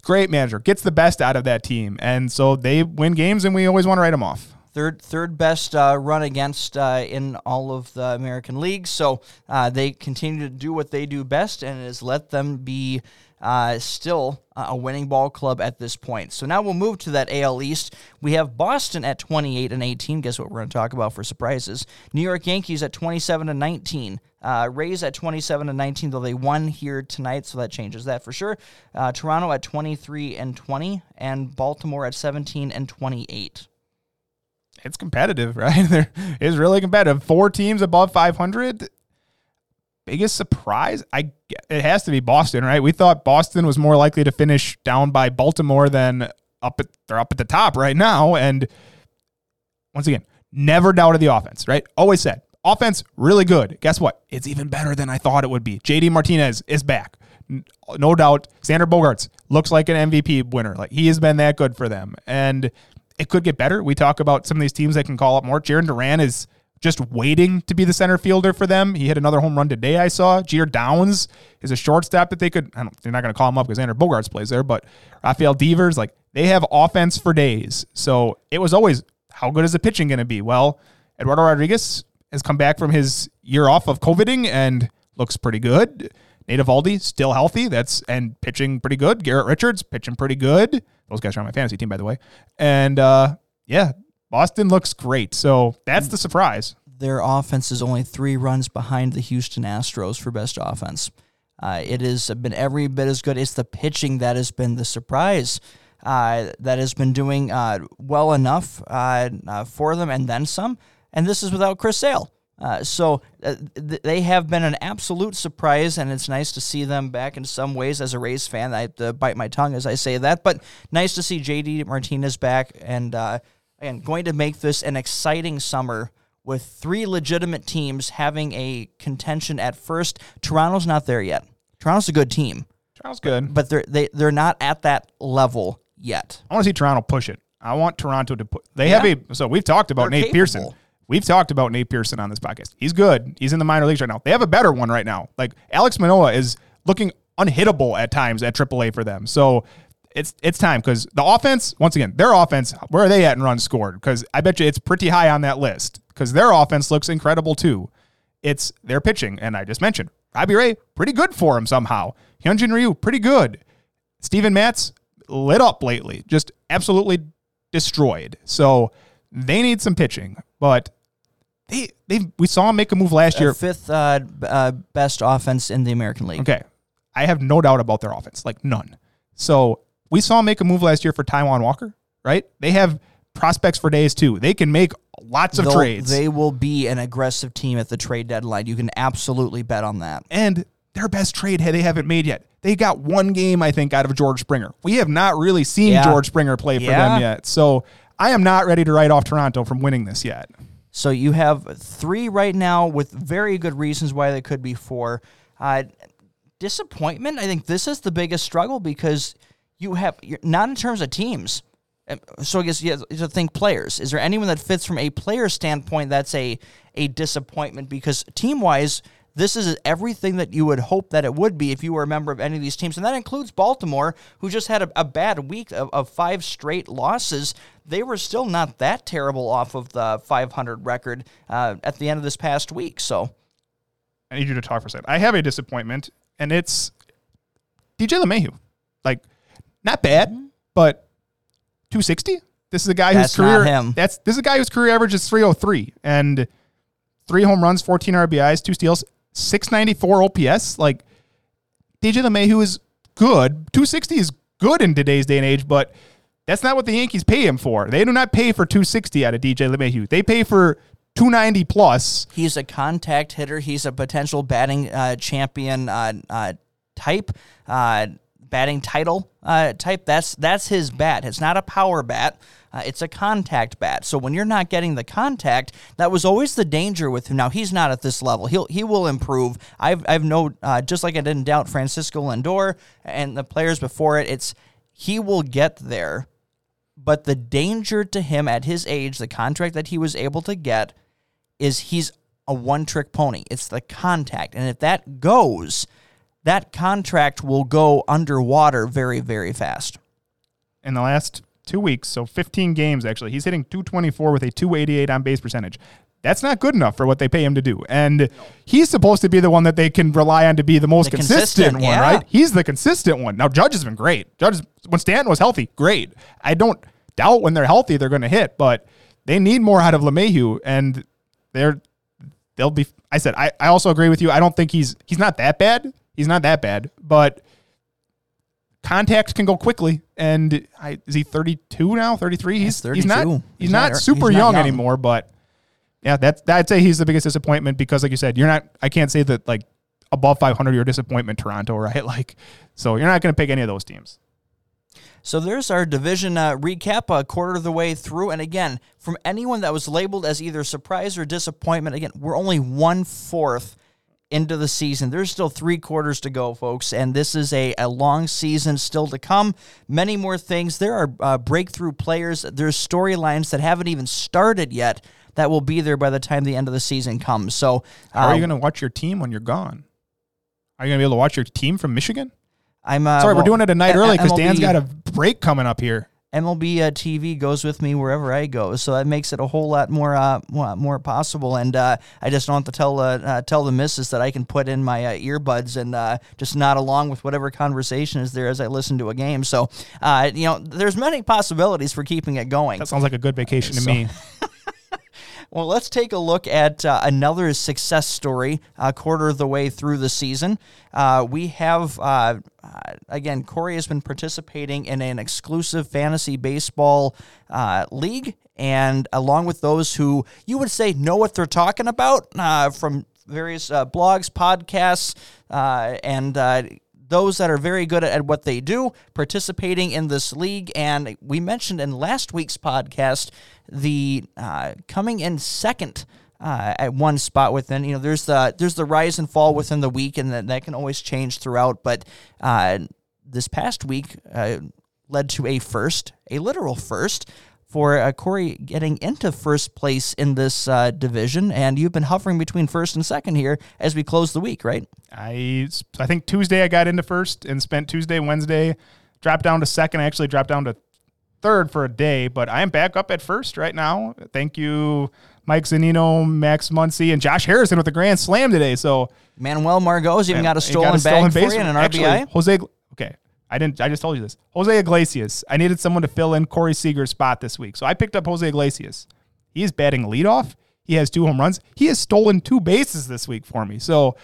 [SPEAKER 1] Great manager, gets the best out of that team. And so they win games, and we always want to write them off.
[SPEAKER 3] Third third best uh, run against uh, in all of the American leagues. So uh, they continue to do what they do best, and has let them be uh, still a winning ball club at this point. So now we'll move to that AL East. We have Boston at 28 and 18. Guess what we're going to talk about for surprises? New York Yankees at 27 and 19. Uh, Rays at 27 and 19, though they won here tonight, so that changes that for sure. Uh, Toronto at 23 and 20, and Baltimore at 17 and 28.
[SPEAKER 1] It's competitive, right? There is really competitive. Four teams above 500 biggest surprise, I it has to be Boston, right? We thought Boston was more likely to finish down by Baltimore than up at they're up at the top right now. And once again, never doubted the offense, right? Always said offense really good. Guess what? It's even better than I thought it would be. JD Martinez is back. No doubt. Xander Bogaerts looks like an MVP winner. Like he has been that good for them. And it could get better. We talk about some of these teams that can call up more. Jarren Duran is just waiting to be the center fielder for them. He hit another home run today, I saw. Jeter Downs is a shortstop that they could, I don't, they're not going to call him up because Xander Bogaerts plays there, but Rafael Devers, like they have offense for days. So it was always, how good is the pitching going to be? Well, Eduardo Rodriguez has come back from his year off of COVIDing and looks pretty good. Nate Eovaldi still healthy. That's and pitching pretty good. Garrett Richards pitching pretty good. Those guys are on my fantasy team, by the way. And uh, yeah, Boston looks great. So that's the surprise.
[SPEAKER 3] Their offense is only three runs behind the Houston Astros for best offense. Uh, it has been every bit as good. It's the pitching that has been the surprise. Uh, that has been doing uh, well enough uh, uh, for them and then some. And this is without Chris Sale. Uh, so th- they have been an absolute surprise, and it's nice to see them back in some ways. As a Rays fan, I have to bite my tongue as I say that, but nice to see JD Martinez back and and going to make this an exciting summer with three legitimate teams having a contention at first. Toronto's not there yet. Toronto's a good team.
[SPEAKER 1] Toronto's good,
[SPEAKER 3] but they're they, they're not at that level yet.
[SPEAKER 1] I want to see Toronto push it. I want Toronto to put. They yeah. have a. So we've talked about they're Nate capable. Pearson. We've talked about Nate Pearson on this podcast. He's good. He's in the minor leagues right now. They have a better one right now. Like Alek Manoah is looking unhittable at times at AAA for them. So it's it's time because the offense, once again, their offense, where are they at in runs scored? Because I bet you it's pretty high on that list because their offense looks incredible too. It's their pitching, and I just mentioned Robbie Ray, pretty good for him somehow. Hyunjin Ryu, pretty good. Steven Matz lit up lately, just absolutely destroyed. So they need some pitching, but they they we saw him make a move last year.
[SPEAKER 3] Fifth uh, uh, best offense in the American League.
[SPEAKER 1] Okay, I have no doubt about their offense, like none. So we saw him make a move last year for Taijuan Walker, right? They have prospects for days too. They can make lots of
[SPEAKER 3] They'll,
[SPEAKER 1] trades.
[SPEAKER 3] They will be an aggressive team at the trade deadline. You can absolutely bet on that.
[SPEAKER 1] And their best trade they haven't made yet. They got one game, I think, out of George Springer. We have not really seen yeah. George Springer play for yeah. them yet. So I am not ready to write off Toronto from winning this yet.
[SPEAKER 3] So you have three right now with very good reasons why they could be four. Uh, disappointment. I think this is the biggest struggle because you have not in terms of teams. Um, so I guess you have to think players. Is there anyone that fits from a player standpoint that's a a disappointment? Because team wise, this is everything that you would hope that it would be if you were a member of any of these teams, and that includes Baltimore, who just had a, a bad week of, of five straight losses. They were still not that terrible off of the 500 record uh, at the end of this past week. So,
[SPEAKER 1] I need you to talk for a second. I have a disappointment, and it's DJ LeMahieu. Like not bad, mm-hmm. but 260. This is a guy
[SPEAKER 3] that's
[SPEAKER 1] whose career
[SPEAKER 3] him.
[SPEAKER 1] that's this is a guy whose career average is 303 and three home runs, 14 RBIs, two steals, 694 OPS. Like DJ LeMahieu is good. 260 is good in today's day and age, but that's not what the Yankees pay him for. They do not pay for 260 out of DJ LeMahieu. They pay for 290 plus.
[SPEAKER 3] He's a contact hitter. He's a potential batting uh, champion uh, uh, type. Batting title uh, type. That's that's his bat. It's not a power bat. Uh, it's a contact bat. So when you're not getting the contact, that was always the danger with him. Now he's not at this level. He'll he will improve. I've I've no uh, just like I didn't doubt Francisco Lindor and the players before it. It's he will get there, but the danger to him at his age, the contract that he was able to get, is he's a one trick pony. It's the contact, and if that goes that contract will go underwater very, very fast.
[SPEAKER 1] In the last two weeks, so 15 games actually. He's hitting 224 with a 288 on base percentage. That's not good enough for what they pay him to do. And he's supposed to be the one that they can rely on to be the most
[SPEAKER 3] The
[SPEAKER 1] consistent,
[SPEAKER 3] consistent,
[SPEAKER 1] one,
[SPEAKER 3] yeah.
[SPEAKER 1] right? He's the consistent one. Now Judge has been great. Judge when Stanton was healthy, great. I don't doubt when they're healthy they're going to hit, but they need more out of LeMahieu and they're they'll be I said I, I also agree with you. I don't think he's he's not that bad. He's not that bad, but contact can go quickly. And I, is he 32 now? 33 he's, he's not he's,
[SPEAKER 3] He's
[SPEAKER 1] not,
[SPEAKER 3] not-
[SPEAKER 1] super
[SPEAKER 3] he's not
[SPEAKER 1] young,
[SPEAKER 3] young.
[SPEAKER 1] anymore but yeah that's i'd say he's the biggest disappointment because like you said you're not i can't say that like above 500 you're disappointment toronto right? Like so you're not going to pick any of those teams.
[SPEAKER 3] So there's our division uh, recap, a quarter of the way through. And again, from anyone that was labeled as either surprise or disappointment, again, we're only one fourth into the season. There's still three quarters to go, folks, and this is a, a long season still to come. Many more things. There are uh, breakthrough players. There's storylines that haven't even started yet that will be there by the time the end of the season comes. So,
[SPEAKER 1] how are you going to watch your team when you're gone are you going to be able to watch your team from michigan
[SPEAKER 3] I'm uh,
[SPEAKER 1] sorry
[SPEAKER 3] well,
[SPEAKER 1] we're doing it a night
[SPEAKER 3] A-
[SPEAKER 1] early because
[SPEAKER 3] MLB
[SPEAKER 1] dan's got a break coming up here
[SPEAKER 3] MLB uh, TV goes with me wherever I go, so that makes it a whole lot more uh, more, possible. And uh, I just don't have to tell uh, uh, tell the missus that I can put in my uh, earbuds and uh, just nod along with whatever conversation is there as I listen to a game. So uh, you know, there's many possibilities for keeping it going.
[SPEAKER 1] that sounds like a good vacation to
[SPEAKER 3] So-
[SPEAKER 1] me
[SPEAKER 3] Well, let's take a look at uh, another success story, a quarter of the way through the season. Uh, we have, uh, uh, again, Corey has been participating in an exclusive fantasy baseball uh, league. And along with those who you would say know what they're talking about uh, from various uh, blogs, podcasts, uh, and uh, those that are very good at what they do participating in this league. And we mentioned in last week's podcast the uh, coming in second. Uh, at one spot within, you know, there's the there's the rise and fall within the week, and that, that can always change throughout. But uh, this past week uh, led to a first, a literal first, for uh, Corey getting into first place in this uh, division, and you've been hovering between first and second here as we close the week, right?
[SPEAKER 1] I I think Tuesday I got into first and spent Tuesday, Wednesday, dropped down to second. I actually dropped down to third for a day, but I am back up at first right now. Thank you, Mike Zunino, Max Muncy, and Josh Harrison with the grand slam today. So
[SPEAKER 3] Manuel Margot's even got a
[SPEAKER 1] he
[SPEAKER 3] stolen bag for
[SPEAKER 1] base.
[SPEAKER 3] you and an
[SPEAKER 1] Actually,
[SPEAKER 3] RBI.
[SPEAKER 1] Jose, okay, I didn't. I just told you this. Jose Iglesias. I needed someone to fill in Corey Seager's spot this week, so I picked up Jose Iglesias. He is batting leadoff. He has two home runs. He has stolen two bases this week for me. So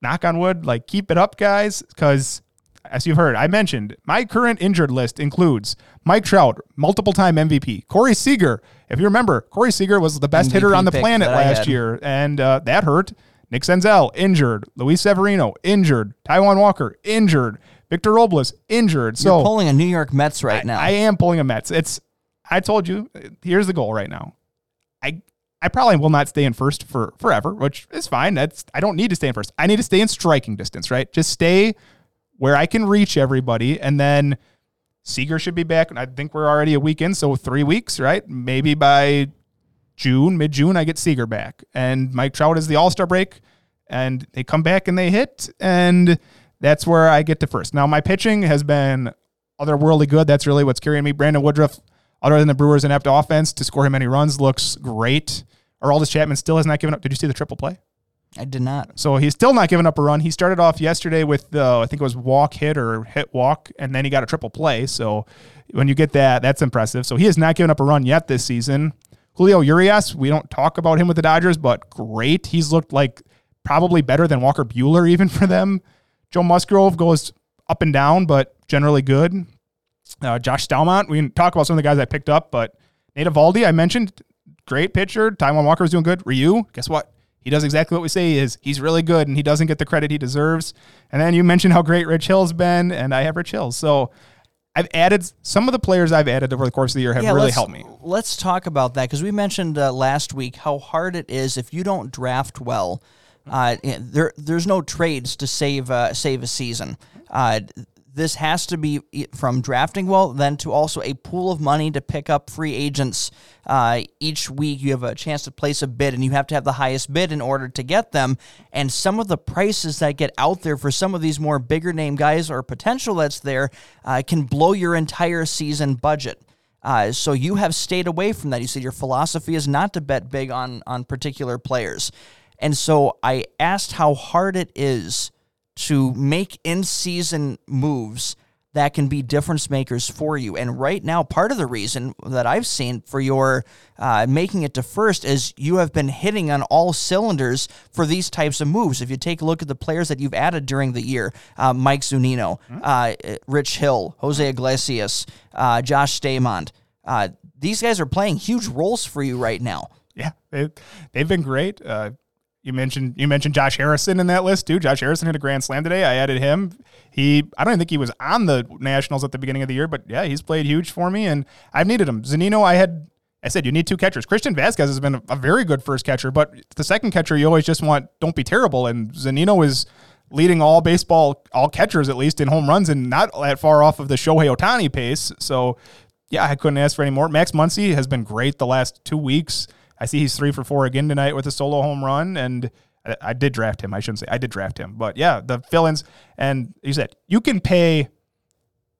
[SPEAKER 1] knock on wood, like keep it up, guys, because as you've heard, I mentioned my current injured list includes Mike Trout, multiple time MVP, Corey Seager. If you remember, Corey Seager was the best
[SPEAKER 3] MVP
[SPEAKER 1] hitter on the planet last year, and uh, that hurt. Nick Senzel, injured. Luis Severino, injured. Taijuan Walker, injured. Victor Robles, injured. So
[SPEAKER 3] You're pulling a New York Mets right now.
[SPEAKER 1] I am pulling a Mets. It's I told you, here's the goal right now. I I probably will not stay in first for forever, which is fine. That's I don't need to stay in first. I need to stay in striking distance, right? Just stay where I can reach everybody and then Seager should be back. And I think we're already a week in, so three weeks, right? Maybe by June, mid June, I get Seager back. And Mike Trout is the All Star break, and they come back and they hit, and that's where I get to first. Now, my pitching has been otherworldly good. That's really what's carrying me. Brandon Woodruff, other than the Brewers' inept offense to score him any runs, looks great. Aroldis Chapman still has not given up. Did you see the triple play?
[SPEAKER 3] I did not.
[SPEAKER 1] So he's still not giving up a run. He started off yesterday with the I think it was walk hit or hit walk, and then he got a triple play. So when you get that, that's impressive. So he has not given up a run yet this season. Julio Urias, we don't talk about him with the Dodgers, but great. He's looked like probably better than Walker Buehler even for them. Joe Musgrove goes up and down, but generally good. Uh, Josh Staumont, we can talk about some of the guys I picked up, but Nate Eovaldi, I mentioned, great pitcher. Taijuan Walker is doing good. Ryu, guess what? He does exactly what we say he is. He's really good, and he doesn't get the credit he deserves. And then you mentioned how great Rich Hill's been, and I have Rich Hill. So I've added some of the players I've added over the course of the year have really helped me.
[SPEAKER 3] Let's talk about that because we mentioned uh, last week how hard it is if you don't draft well. Uh, there, there's no trades to save uh, save a season. Uh, this has to be from drafting well, then to also a pool of money to pick up free agents. Uh, each week, you have a chance to place a bid, and you have to have the highest bid in order to get them. And some of the prices that get out there for some of these more bigger name guys or potential that's there uh, can blow your entire season budget. Uh, so you have stayed away from that. You said your philosophy is not to bet big on on particular players, and so I asked how hard it is to make in season moves that can be difference makers for you. And right now, part of the reason that I've seen for your uh, making it to first is you have been hitting on all cylinders for these types of moves. If you take a look at the players that you've added during the year, uh, Mike Zunino, uh, Rich Hill, Jose Iglesias, uh, Josh Staumont, uh, these guys are playing huge roles for you right now.
[SPEAKER 1] Yeah, they, they've been great. You mentioned you mentioned Josh Harrison in that list too. Josh Harrison hit a grand slam today. I added him. He I don't think he was on the Nationals at the beginning of the year, but yeah, he's played huge for me, and I've needed him. Zunino, I had I said you need two catchers. Christian Vasquez has been a very good first catcher, but the second catcher you always just want don't be terrible, and Zunino is leading all baseball, all catchers at least in home runs, and not that far off of the Shohei Ohtani pace. So yeah, I couldn't ask for any more. Max Muncy has been great the last two weeks. I see he's three for four again tonight with a solo home run, and I, did draft him. I shouldn't say I did draft him, but yeah, the fill-ins. And you said you can pay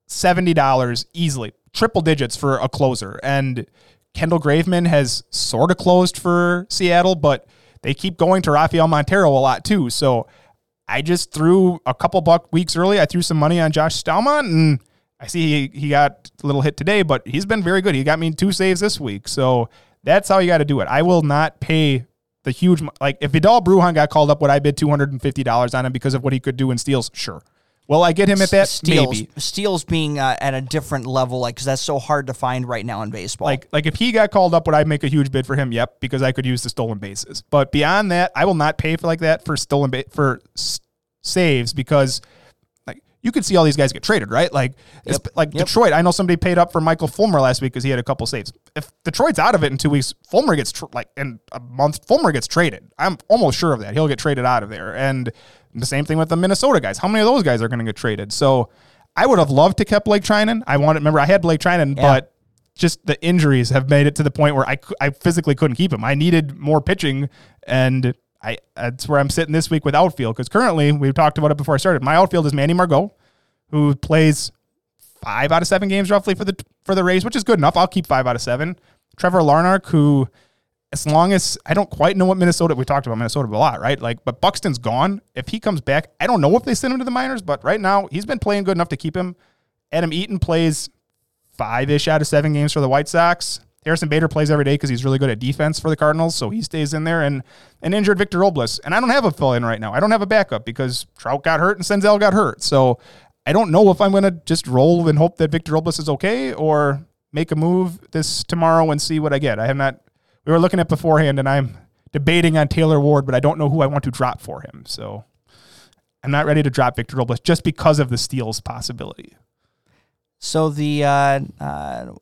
[SPEAKER 1] seventy dollars easily, triple digits for a closer. And Kendall Graveman has sort of closed for Seattle, but they keep going to Rafael Montero a lot too. So I just threw a couple buck weeks early. I threw some money on Josh Staumont, and I see he, he got a little hit today, but he's been very good. He got me two saves this week. So that's how you got to do it. I will not pay the huge like if Vidal Bruján got called up, would I bid two hundred and fifty dollars on him because of what he could do in steals? Sure. Will I get him at that?
[SPEAKER 3] Steals,
[SPEAKER 1] Maybe.
[SPEAKER 3] steals being uh, at a different level, like because that's so hard to find right now in baseball.
[SPEAKER 1] Like like if he got called up, would I make a huge bid for him? Yep, because I could use the stolen bases. But beyond that, I will not pay for like that for stolen ba- for s- saves because you could see all these guys get traded, right? Like it's like
[SPEAKER 3] Yep.
[SPEAKER 1] Detroit. I know somebody paid up for Michael Fulmer last week because he had a couple saves. If Detroit's out of it in two weeks, Fulmer gets tr- like in a month. Fulmer gets traded. I'm almost sure of that. He'll get traded out of there. And the same thing with the Minnesota guys. How many of those guys are going to get traded? So I would have loved to kept Blake Treinen. I wanted. Remember, I had Blake Treinen,
[SPEAKER 3] Yeah.
[SPEAKER 1] but just the injuries have made it to the point where I, I physically couldn't keep him. I needed more pitching, and I that's where I'm sitting this week with outfield because currently we've talked about it before I started. My outfield is Manny Margot, who plays five out of seven games roughly for the for the Rays, which is good enough. I'll keep five out of seven. Trevor Larnach, who as long as I don't quite know what Minnesota we talked about Minnesota a lot, right? Like, but Buxton's gone. If he comes back, I don't know if they send him to the minors, but right now he's been playing good enough to keep him. Adam Eaton plays five ish out of seven games for the White Sox. Harrison Bader plays every day because he's really good at defense for the Cardinals, so he stays in there. And an injured Victor Robles, and I don't have a fill in right now. I don't have a backup because Trout got hurt and Senzel got hurt. So I don't know if I'm going to just roll and hope that Victor Robles is okay or make a move this tomorrow and see what I get. I have not. We were looking at beforehand, and I'm debating on Taylor Ward, but I don't know who I want to drop for him. So I'm not ready to drop Victor Robles just because of the steals possibility.
[SPEAKER 3] So the uh, uh,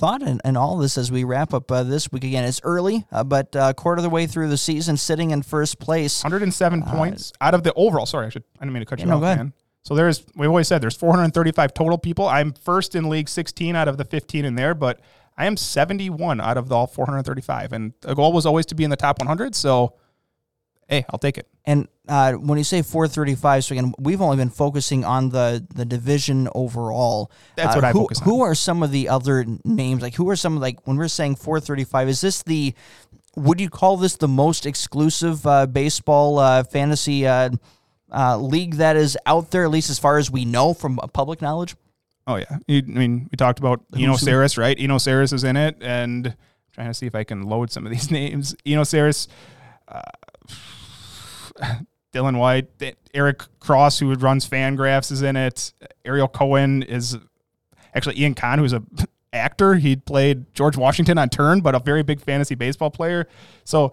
[SPEAKER 3] thought in, in all this as we wrap up uh, this week again, it's early, uh, but uh, quarter of the way through the season, sitting in first place.
[SPEAKER 1] 107 points out of the overall. Sorry, I should. I didn't mean to cut you off, man. So there's. We've always said there's 435 total people. I'm first in league 16 out of the 15 in there, but I am 71 out of the all 435, and the goal was always to be in the top 100. So, hey, I'll take it.
[SPEAKER 3] And uh, when you say 435, so again, we've only been focusing on the the division overall.
[SPEAKER 1] That's
[SPEAKER 3] Uh,
[SPEAKER 1] what I
[SPEAKER 3] who,
[SPEAKER 1] focus on.
[SPEAKER 3] Who are some of the other names? Like, who are some like when we're saying 435? Is this the would you call this the most exclusive uh, baseball uh, fantasy uh, uh, league that is out there, at least as far as we know from uh, public knowledge?
[SPEAKER 1] Oh yeah, you, I mean we talked about Eno? Sarris, right? Eno Sarris is in it, and trying to see if I can load some of these names. Eno Sarris, uh, Dylan White, Eric Cross, who runs Fangraphs, is in it. Ariel Cohen is actually Ian Kahn, who's a actor. He played George Washington on Turn, but a very big fantasy baseball player. So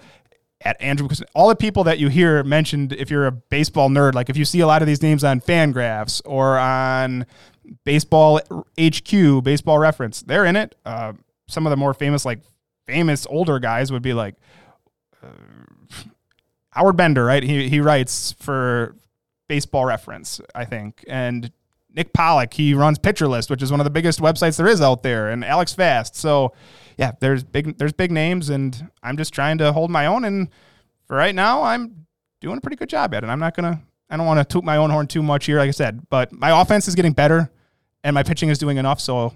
[SPEAKER 1] at Andrew, all the people that you hear mentioned, if you're a baseball nerd, like if you see a lot of these names on Fangraphs or on Baseball HQ, Baseball Reference, they're in it. Uh, some of the more famous, like famous older guys, would be like uh, Howard Bender, right? He he writes for Baseball Reference, I think, and Nick Pollack, he runs Pitcher List, which is one of the biggest websites there is out there, and Alex Fast. So, yeah, there's big there's big names, and I'm just trying to hold my own. And for right now, I'm doing a pretty good job at it. I'm not gonna I don't want to toot my own horn too much here, like I said, but my offense is getting better, and my pitching is doing enough. So,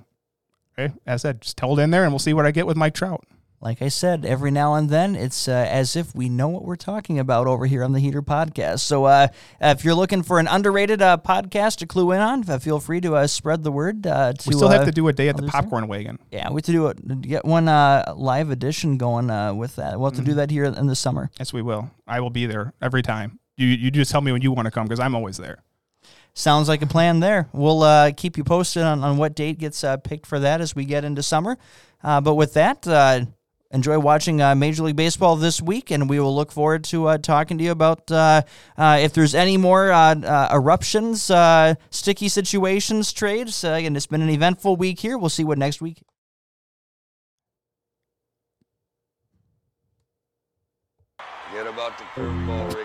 [SPEAKER 1] okay, as I said, just hold in there, and we'll see what I get with Mike Trout.
[SPEAKER 3] Like I said, every now and then it's uh, as if we know what we're talking about over here on the Heater Podcast. So uh, if you're looking for an underrated uh, podcast to clue in on, uh, feel free to uh, spread the word. Uh, to,
[SPEAKER 1] We still have to do a day at the popcorn wagon.
[SPEAKER 3] Yeah, we have to do it. Get one uh, live edition going uh, with that. We'll have to do that here in the summer.
[SPEAKER 1] Yes, we will. I will be there every time. You you just tell me when you want to come because I'm always there.
[SPEAKER 3] Sounds like a plan there. We'll uh, keep you posted on, on what date gets uh, picked for that as we get into summer. Uh, but with that, uh, enjoy watching uh, Major League Baseball this week, and we will look forward to uh, talking to you about uh, uh, if there's any more uh, uh, eruptions, sticky situations, trades. And it's been an eventful week here. We'll see what next week.
[SPEAKER 9] About the curveball,